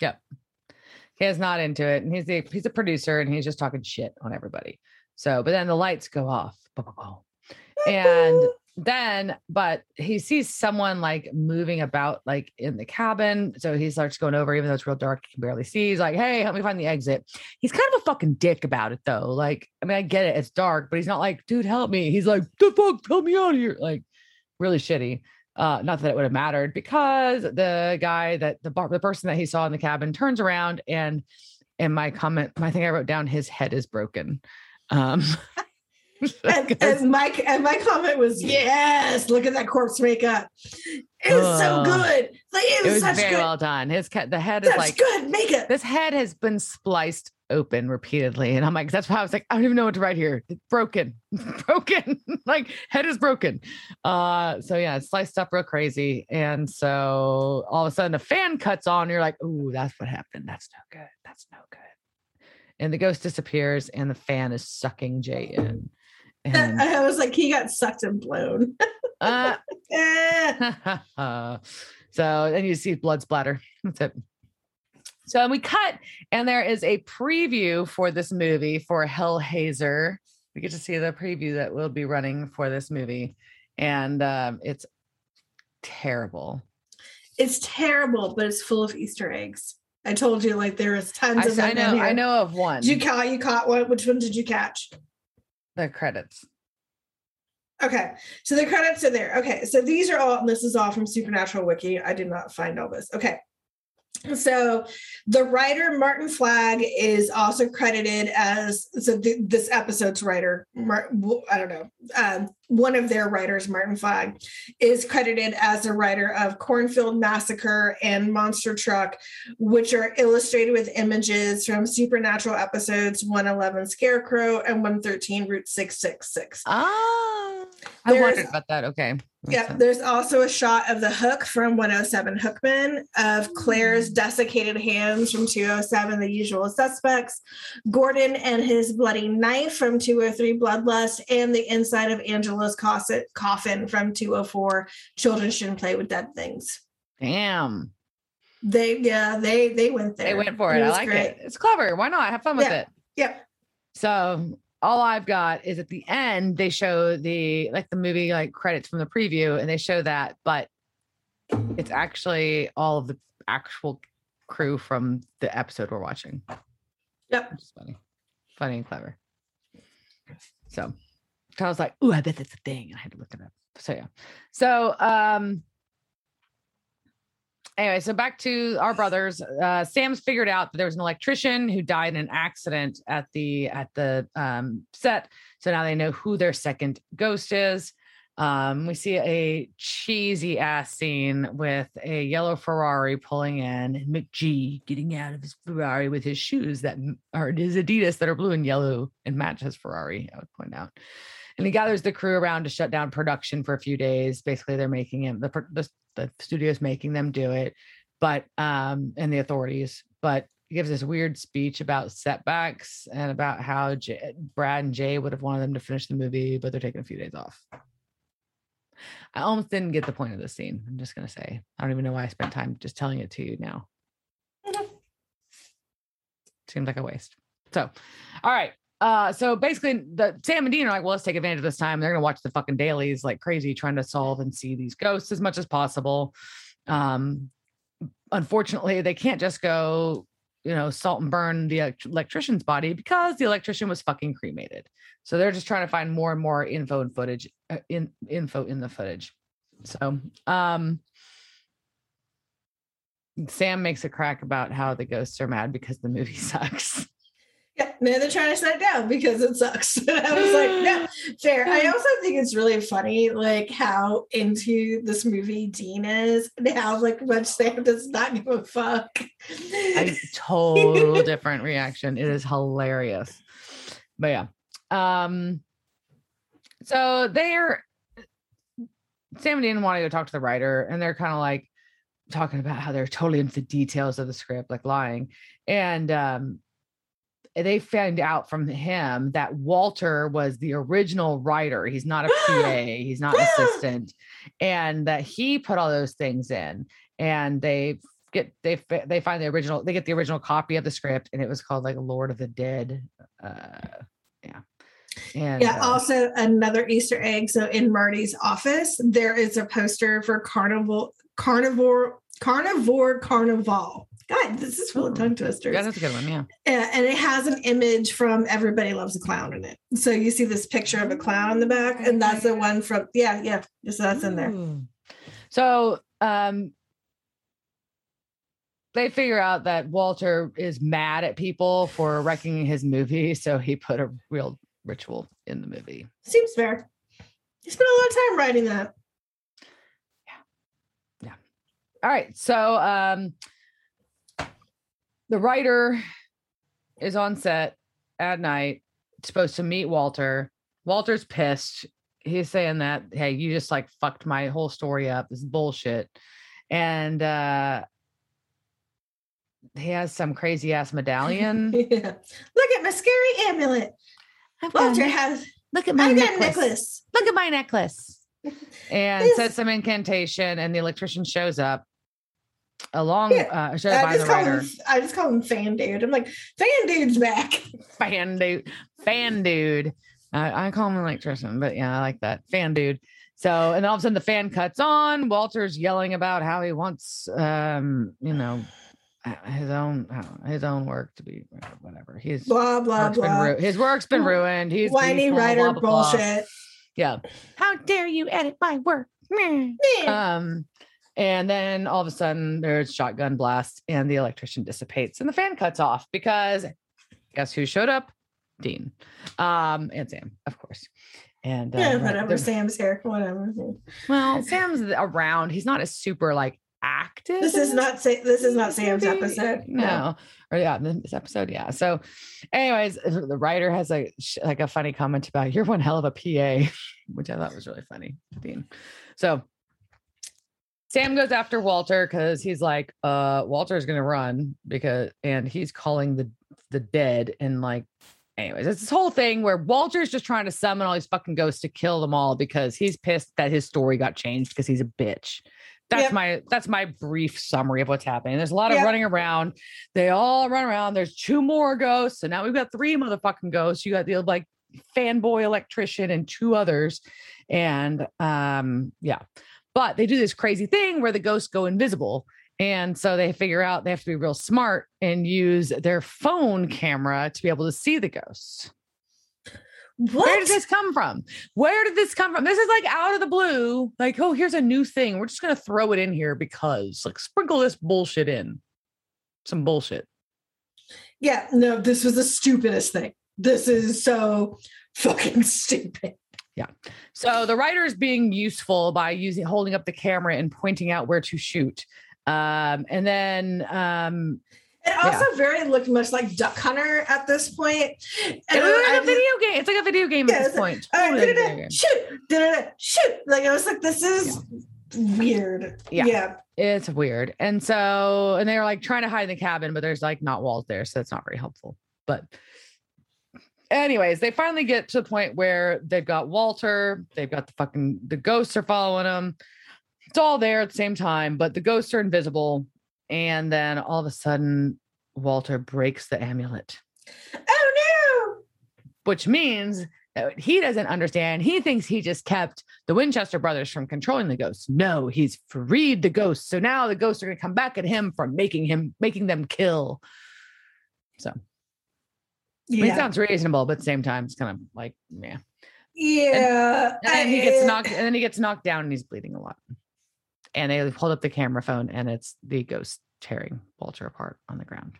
Yep. He is not into it. And he's a he's a producer and he's just talking shit on everybody. So, but then the lights go off. And then, but he sees someone like moving about like in the cabin. So he starts going over, even though it's real dark, he can barely see. He's like, hey, help me find the exit. He's kind of a fucking dick about it though. Like, I mean, I get it, it's dark, but he's not like, dude, help me. He's like, the fuck, help me out of here. Like, really shitty. Uh, not that it would have mattered because the guy that the bar, the person that he saw in the cabin turns around and and my comment, my thing I wrote down, his head is broken. Um, And, and my and my comment was, yes, look at that corpse makeup. It was so good. Like it it was, was such very good, well done. His the head is like good makeup. this head has been spliced open repeatedly, and I'm like, that's why I was like, I don't even know what to write here. It's broken, broken. like head is broken. Uh, so yeah, sliced up real crazy, and so all of a sudden a fan cuts on. You're like, ooh, that's what happened. That's no good. That's no good. And the ghost disappears, and the fan is sucking Jay in. And I was like, he got sucked and blown. uh, Eh. so then you see blood splatter. That's it. So and we cut, and there is a preview for this movie for Hellhazer. We get to see the preview that will be running for this movie, and um, it's terrible. It's terrible, but it's full of Easter eggs. I told you, like there is tons I, of them. I know, I know of one. Did you caught you caught one? Which one did you catch? The credits. Okay, so the credits are there. Okay, so these are all, this is all from Supernatural Wiki. I did not find all this. Okay. So the writer Martin Flagg is also credited as so th- this episode's writer. Mar- I don't know. Um, one of their writers, Martin Flagg, is credited as a writer of Cornfield Massacre and Monster Truck, which are illustrated with images from Supernatural episodes 111 Scarecrow and 113 Route 666. Ah, I There's- wondered about that. Okay. Yeah, there's also a shot of the hook from 107 Hookman, of Claire's mm. desiccated hands from 207 The Usual Suspects, Gordon and his bloody knife from 203 Bloodlust, and the inside of Angela's cosset, coffin from 204 Children Shouldn't Play with Dead Things. Damn. They yeah, they they went there. They went for it. I like great. it. It's clever. Why not? Have fun with Yeah. it. Yep. So all I've got is at the end they show the like the movie like credits from the preview and they show that, but it's actually all of the actual crew from the episode we're watching. Yep. Is funny. Funny and clever. So I was like, ooh, I bet that's a thing. And I had to look it up. So yeah. So um anyway, so back to our brothers. Uh Sam's figured out that there was an electrician who died in an accident at the at the um set. So now they know who their second ghost is. Um, we see a cheesy ass scene with a yellow Ferrari pulling in and McG getting out of his Ferrari with his shoes that are his Adidas that are blue and yellow and match his Ferrari, I would point out. And he gathers the crew around to shut down production for a few days. Basically, they're making him the the, the studio's making them do it, but um, and the authorities. But he gives this weird speech about setbacks and about how J- Brad and Jay would have wanted them to finish the movie, but they're taking a few days off. I almost didn't get the point of the scene. I'm just gonna say. I don't even know why I spent time just telling it to you now. Mhm. Seems like a waste. So, all right. Uh, so basically, the Sam and Dean are like, well, let's take advantage of this time. They're gonna watch the fucking dailies like crazy, trying to solve and see these ghosts as much as possible. Um, unfortunately, they can't just go, you know, salt and burn the electrician's body because the electrician was fucking cremated. So they're just trying to find more and more info and footage, uh, in info in the footage. So, um, Sam makes a crack about how the ghosts are mad because the movie sucks. Yeah, no, they're trying to shut it down because it sucks. And I was like, no, fair. I also think it's really funny, like how into this movie Dean is and how like much Sam does not give a fuck. a total different reaction. It is hilarious. But yeah. Um so they're Sam and Dean want to go talk to the writer, and they're kind of like talking about how they're totally into the details of the script, like lying. And um they find out from him that Walter was the original writer. He's not a PA, he's not an assistant, and that he put all those things in. And they get they they find the original they get the original copy of the script and it was called like Lord of the Dead. Uh yeah. And Yeah, uh, also another Easter egg. So in Marty's office, there is a poster for carnival carnivore carnivore carnival. God, this is full of tongue twisters. yeah, that's a good one. Yeah. And it has an image from Everybody Loves a Clown in it. So you see this picture of a clown in the back, and that's the one from yeah, yeah. So that's in there. Ooh. So um they figure out that Walter is mad at people for wrecking his movie, so he put a real ritual in the movie. Seems fair. He spent a lot of time writing that. Yeah. Yeah. All right. So um the writer is on set at night, supposed to meet Walter. Walter's pissed. He's saying that, hey, you just like fucked my whole story up. This is bullshit. And uh he has some crazy ass medallion. yeah. Look at my scary amulet. Walter has look at I got a necklace. Look at my necklace. And This- says some incantation, and the electrician shows up along Yeah, uh shows I by just the call writer. him I just call him fan dude. I'm like, fan dude's back. fan dude, fan dude. I, I call him an electrician, but yeah, I like that fan dude. So, and all of a sudden the fan cuts on. Walter's yelling about how he wants, um, you know, uh, his own uh, his own work to be whatever. His Blah blah work's been blah. ru- his work's been ruined. He's Whiny beeful, writer blah, blah, blah. bullshit. Yeah. How dare you edit my work? Um, and then all of a sudden there's shotgun blast and the electrician dissipates and the fan cuts off because guess who showed up? Dean. Um, and Sam, of course. And uh, yeah, whatever. Sam's here. Whatever. well, Sam's around. He's not a super like active. This is not Sa- this is not Sam's movie. episode. No. Or yeah, this episode, yeah. So, anyways, the writer has sh- like a funny comment about you're one hell of a PA, which I thought was really funny, Dean. So Sam goes after Walter because he's like, uh, Walter's gonna run because and he's calling the the dead and like anyways, it's this whole thing where Walter's just trying to summon all these fucking ghosts to kill them all because he's pissed that his story got changed because he's a bitch. That's Yep. my that's my brief summary of what's happening. There's a lot of Yep. running around. They all run around. There's two more ghosts, and now we've got three motherfucking ghosts. You got the like fanboy electrician and two others, and um yeah. But they do this crazy thing where the ghosts go invisible. And so they figure out they have to be real smart and use their phone camera to be able to see the ghosts. What? Where did this come from? Where did this come from? This is like out of the blue. Like, oh, here's a new thing. We're just gonna throw it in here because, like, sprinkle this bullshit in. Some bullshit. yeah, no, this was the stupidest thing. This is so fucking stupid. So the writer is being useful by using holding up the camera and pointing out where to shoot. Um, and then um, It also very looked much like Duck Hunter at this point. it was like a video game. It's like a video game Yeah, at this like, point. All right, Totally da-da-da, game. shoot, da-da-da, shoot. Like I was like, this is weird. Yeah. yeah. It's weird. And so, and they're like trying to hide in the cabin, but there's like not walls there. So that's not very helpful. But, anyways, they finally get to the point where they've got Walter, they've got the fucking, the ghosts are following them. It's all there at the same time, but the ghosts are invisible. And then all of a sudden, Walter breaks the amulet, Oh no! which means that he doesn't understand. He thinks he just kept the Winchester brothers from controlling the ghosts. No, he's freed the ghosts. So now the ghosts are going to come back at him for making him making them kill. So I mean, Yeah. it sounds reasonable, but at the same time, it's kind of like yeah. yeah. And then he gets knocked, and then he gets knocked down, and he's bleeding a lot. And they hold up the camera phone, and it's the ghost tearing Walter apart on the ground.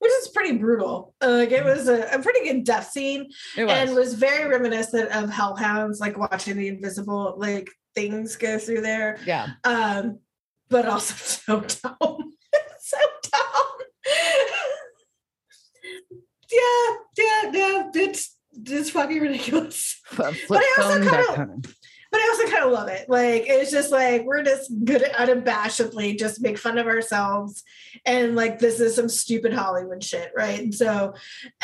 Which is pretty brutal. Uh, like it was a, a pretty good death scene It was. and was very reminiscent of Hellhounds, like watching the invisible like things go through there. yeah. Um, but also so dumb. so dumb. Yeah, yeah, yeah. It's it's fucking ridiculous. But, Flip I also kinda- But I also kind of love it. Like it's just like we're just good unabashedly just make fun of ourselves and like this is some stupid Hollywood shit, right? And so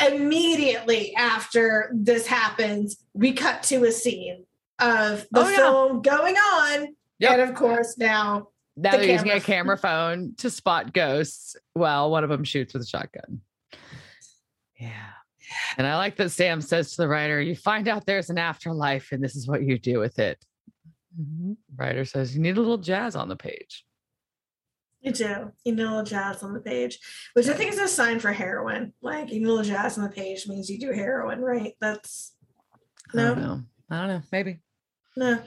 immediately after this happens, we cut to a scene of the Oh, yeah. film going on. Yep. And of course now Now the they're using a camera. camera phone to spot ghosts while one of them shoots with a shotgun. Yeah. And I like that Sam says to the writer, You find out there's an afterlife, and this is what you do with it. Mm-hmm. Writer says, You need a little jazz on the page. You do. You need a little jazz on the page, which I think is a sign for heroin. Like you need a little jazz on the page means you do heroin, right? That's I don't no, know. I don't know. Maybe. no.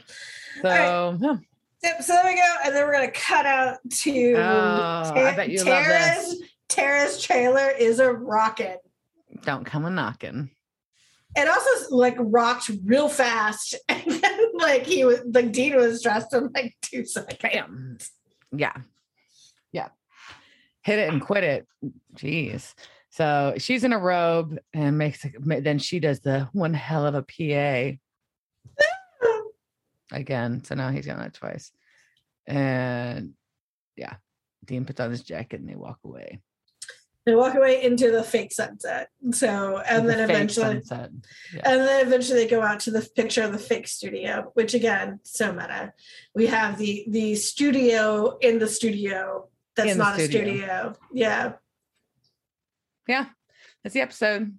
So, right. yeah. Yep, so there we go. And then we're gonna cut out to Oh, I bet you love this. Tara's trailer is a rocket. Don't come a knocking. It also like rocked real fast. And then like he was like Dean was dressed in like two seconds. Bam. Yeah. Yeah. Hit it and quit it. Jeez. So she's in a robe and makes then she does the one hell of a PA again. So now he's done that twice. And yeah, Dean puts on his jacket and they walk away. They walk away into the fake sunset. So and The then eventually sunset. and then eventually they go out to the picture of the fake studio, which again, so meta. We have the the studio in the studio that's In not a studio. studio. Yeah. Yeah. That's the episode.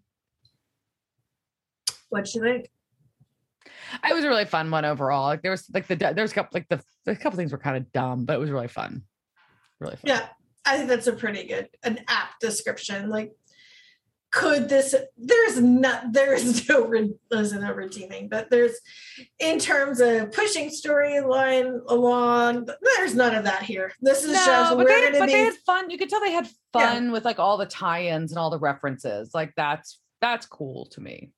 What'd you think? It was a really fun one overall. Like there was like the there was a couple like the a couple things were kind of dumb, but it was really fun. Really fun. Yeah, I think that's a pretty good, an apt description. Like, could this? There's not. There is no. re- There's no redeeming, but there's, in terms of pushing storyline along. There's none of that here. This is just No, but we're they, had, but be. they had fun. You could tell they had Yeah. fun with like all the tie-ins and all the references. Like that's that's cool to me.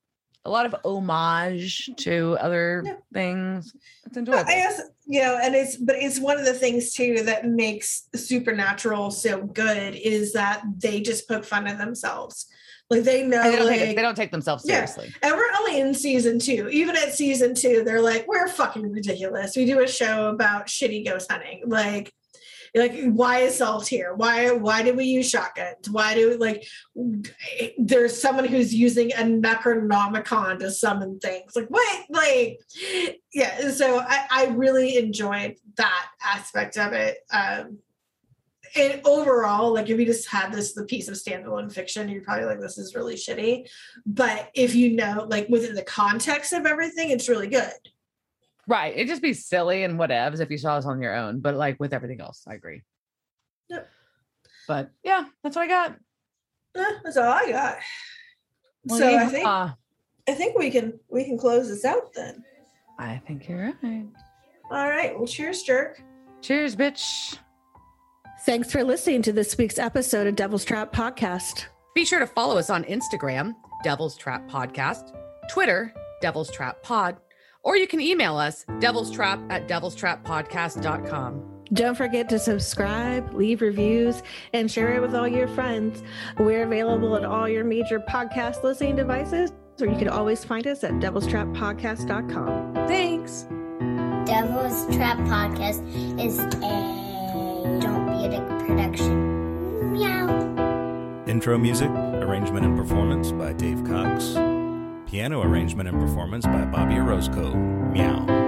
A lot of homage to other Yeah. things. It's enjoyable. I guess you know, and it's but it's one of the things too that makes Supernatural so good is that they just poke fun at themselves. Like they know, And they, don't like, take they don't take themselves Yeah. seriously. And we're only in season two. Even at season two, they're like, we're fucking ridiculous. We do a show about shitty ghost hunting. Like, like why is salt here? Why why do we use shotguns? Why do we, like there's someone who's using a necronomicon to summon things. Like what? Like yeah so i, I really enjoyed that aspect of it. Um and overall like if you just had this the piece of standalone fiction you're probably like this is really shitty. But if you know like within the context of everything it's really good Right. It'd just be silly and whatevs if you saw this on your own, but like with everything else, I agree. Yep. But yeah, that's what I got. Eh, that's all i got Well, so i yeehaw. think i think we can we can close this out then I think you're right. all right well cheers jerk Cheers, bitch. Thanks for listening to this week's episode of Devil's Trap Podcast. Be sure to follow us on Instagram, Devil's Trap Podcast, Twitter, Devil's Trap Pod, or you can email us, devil's trap at devil's trap podcast.com. Don't forget to subscribe, leave reviews, and share it with all your friends. We're available at all your major podcast listening devices, or you can always find us at devilstrappodcast.com. Thanks. Devil's Trap Podcast is a Don't Be a Dick production. Meow. Intro music, arrangement and performance by Dave Cox. Piano arrangement and performance by Bobby Orozco. Meow.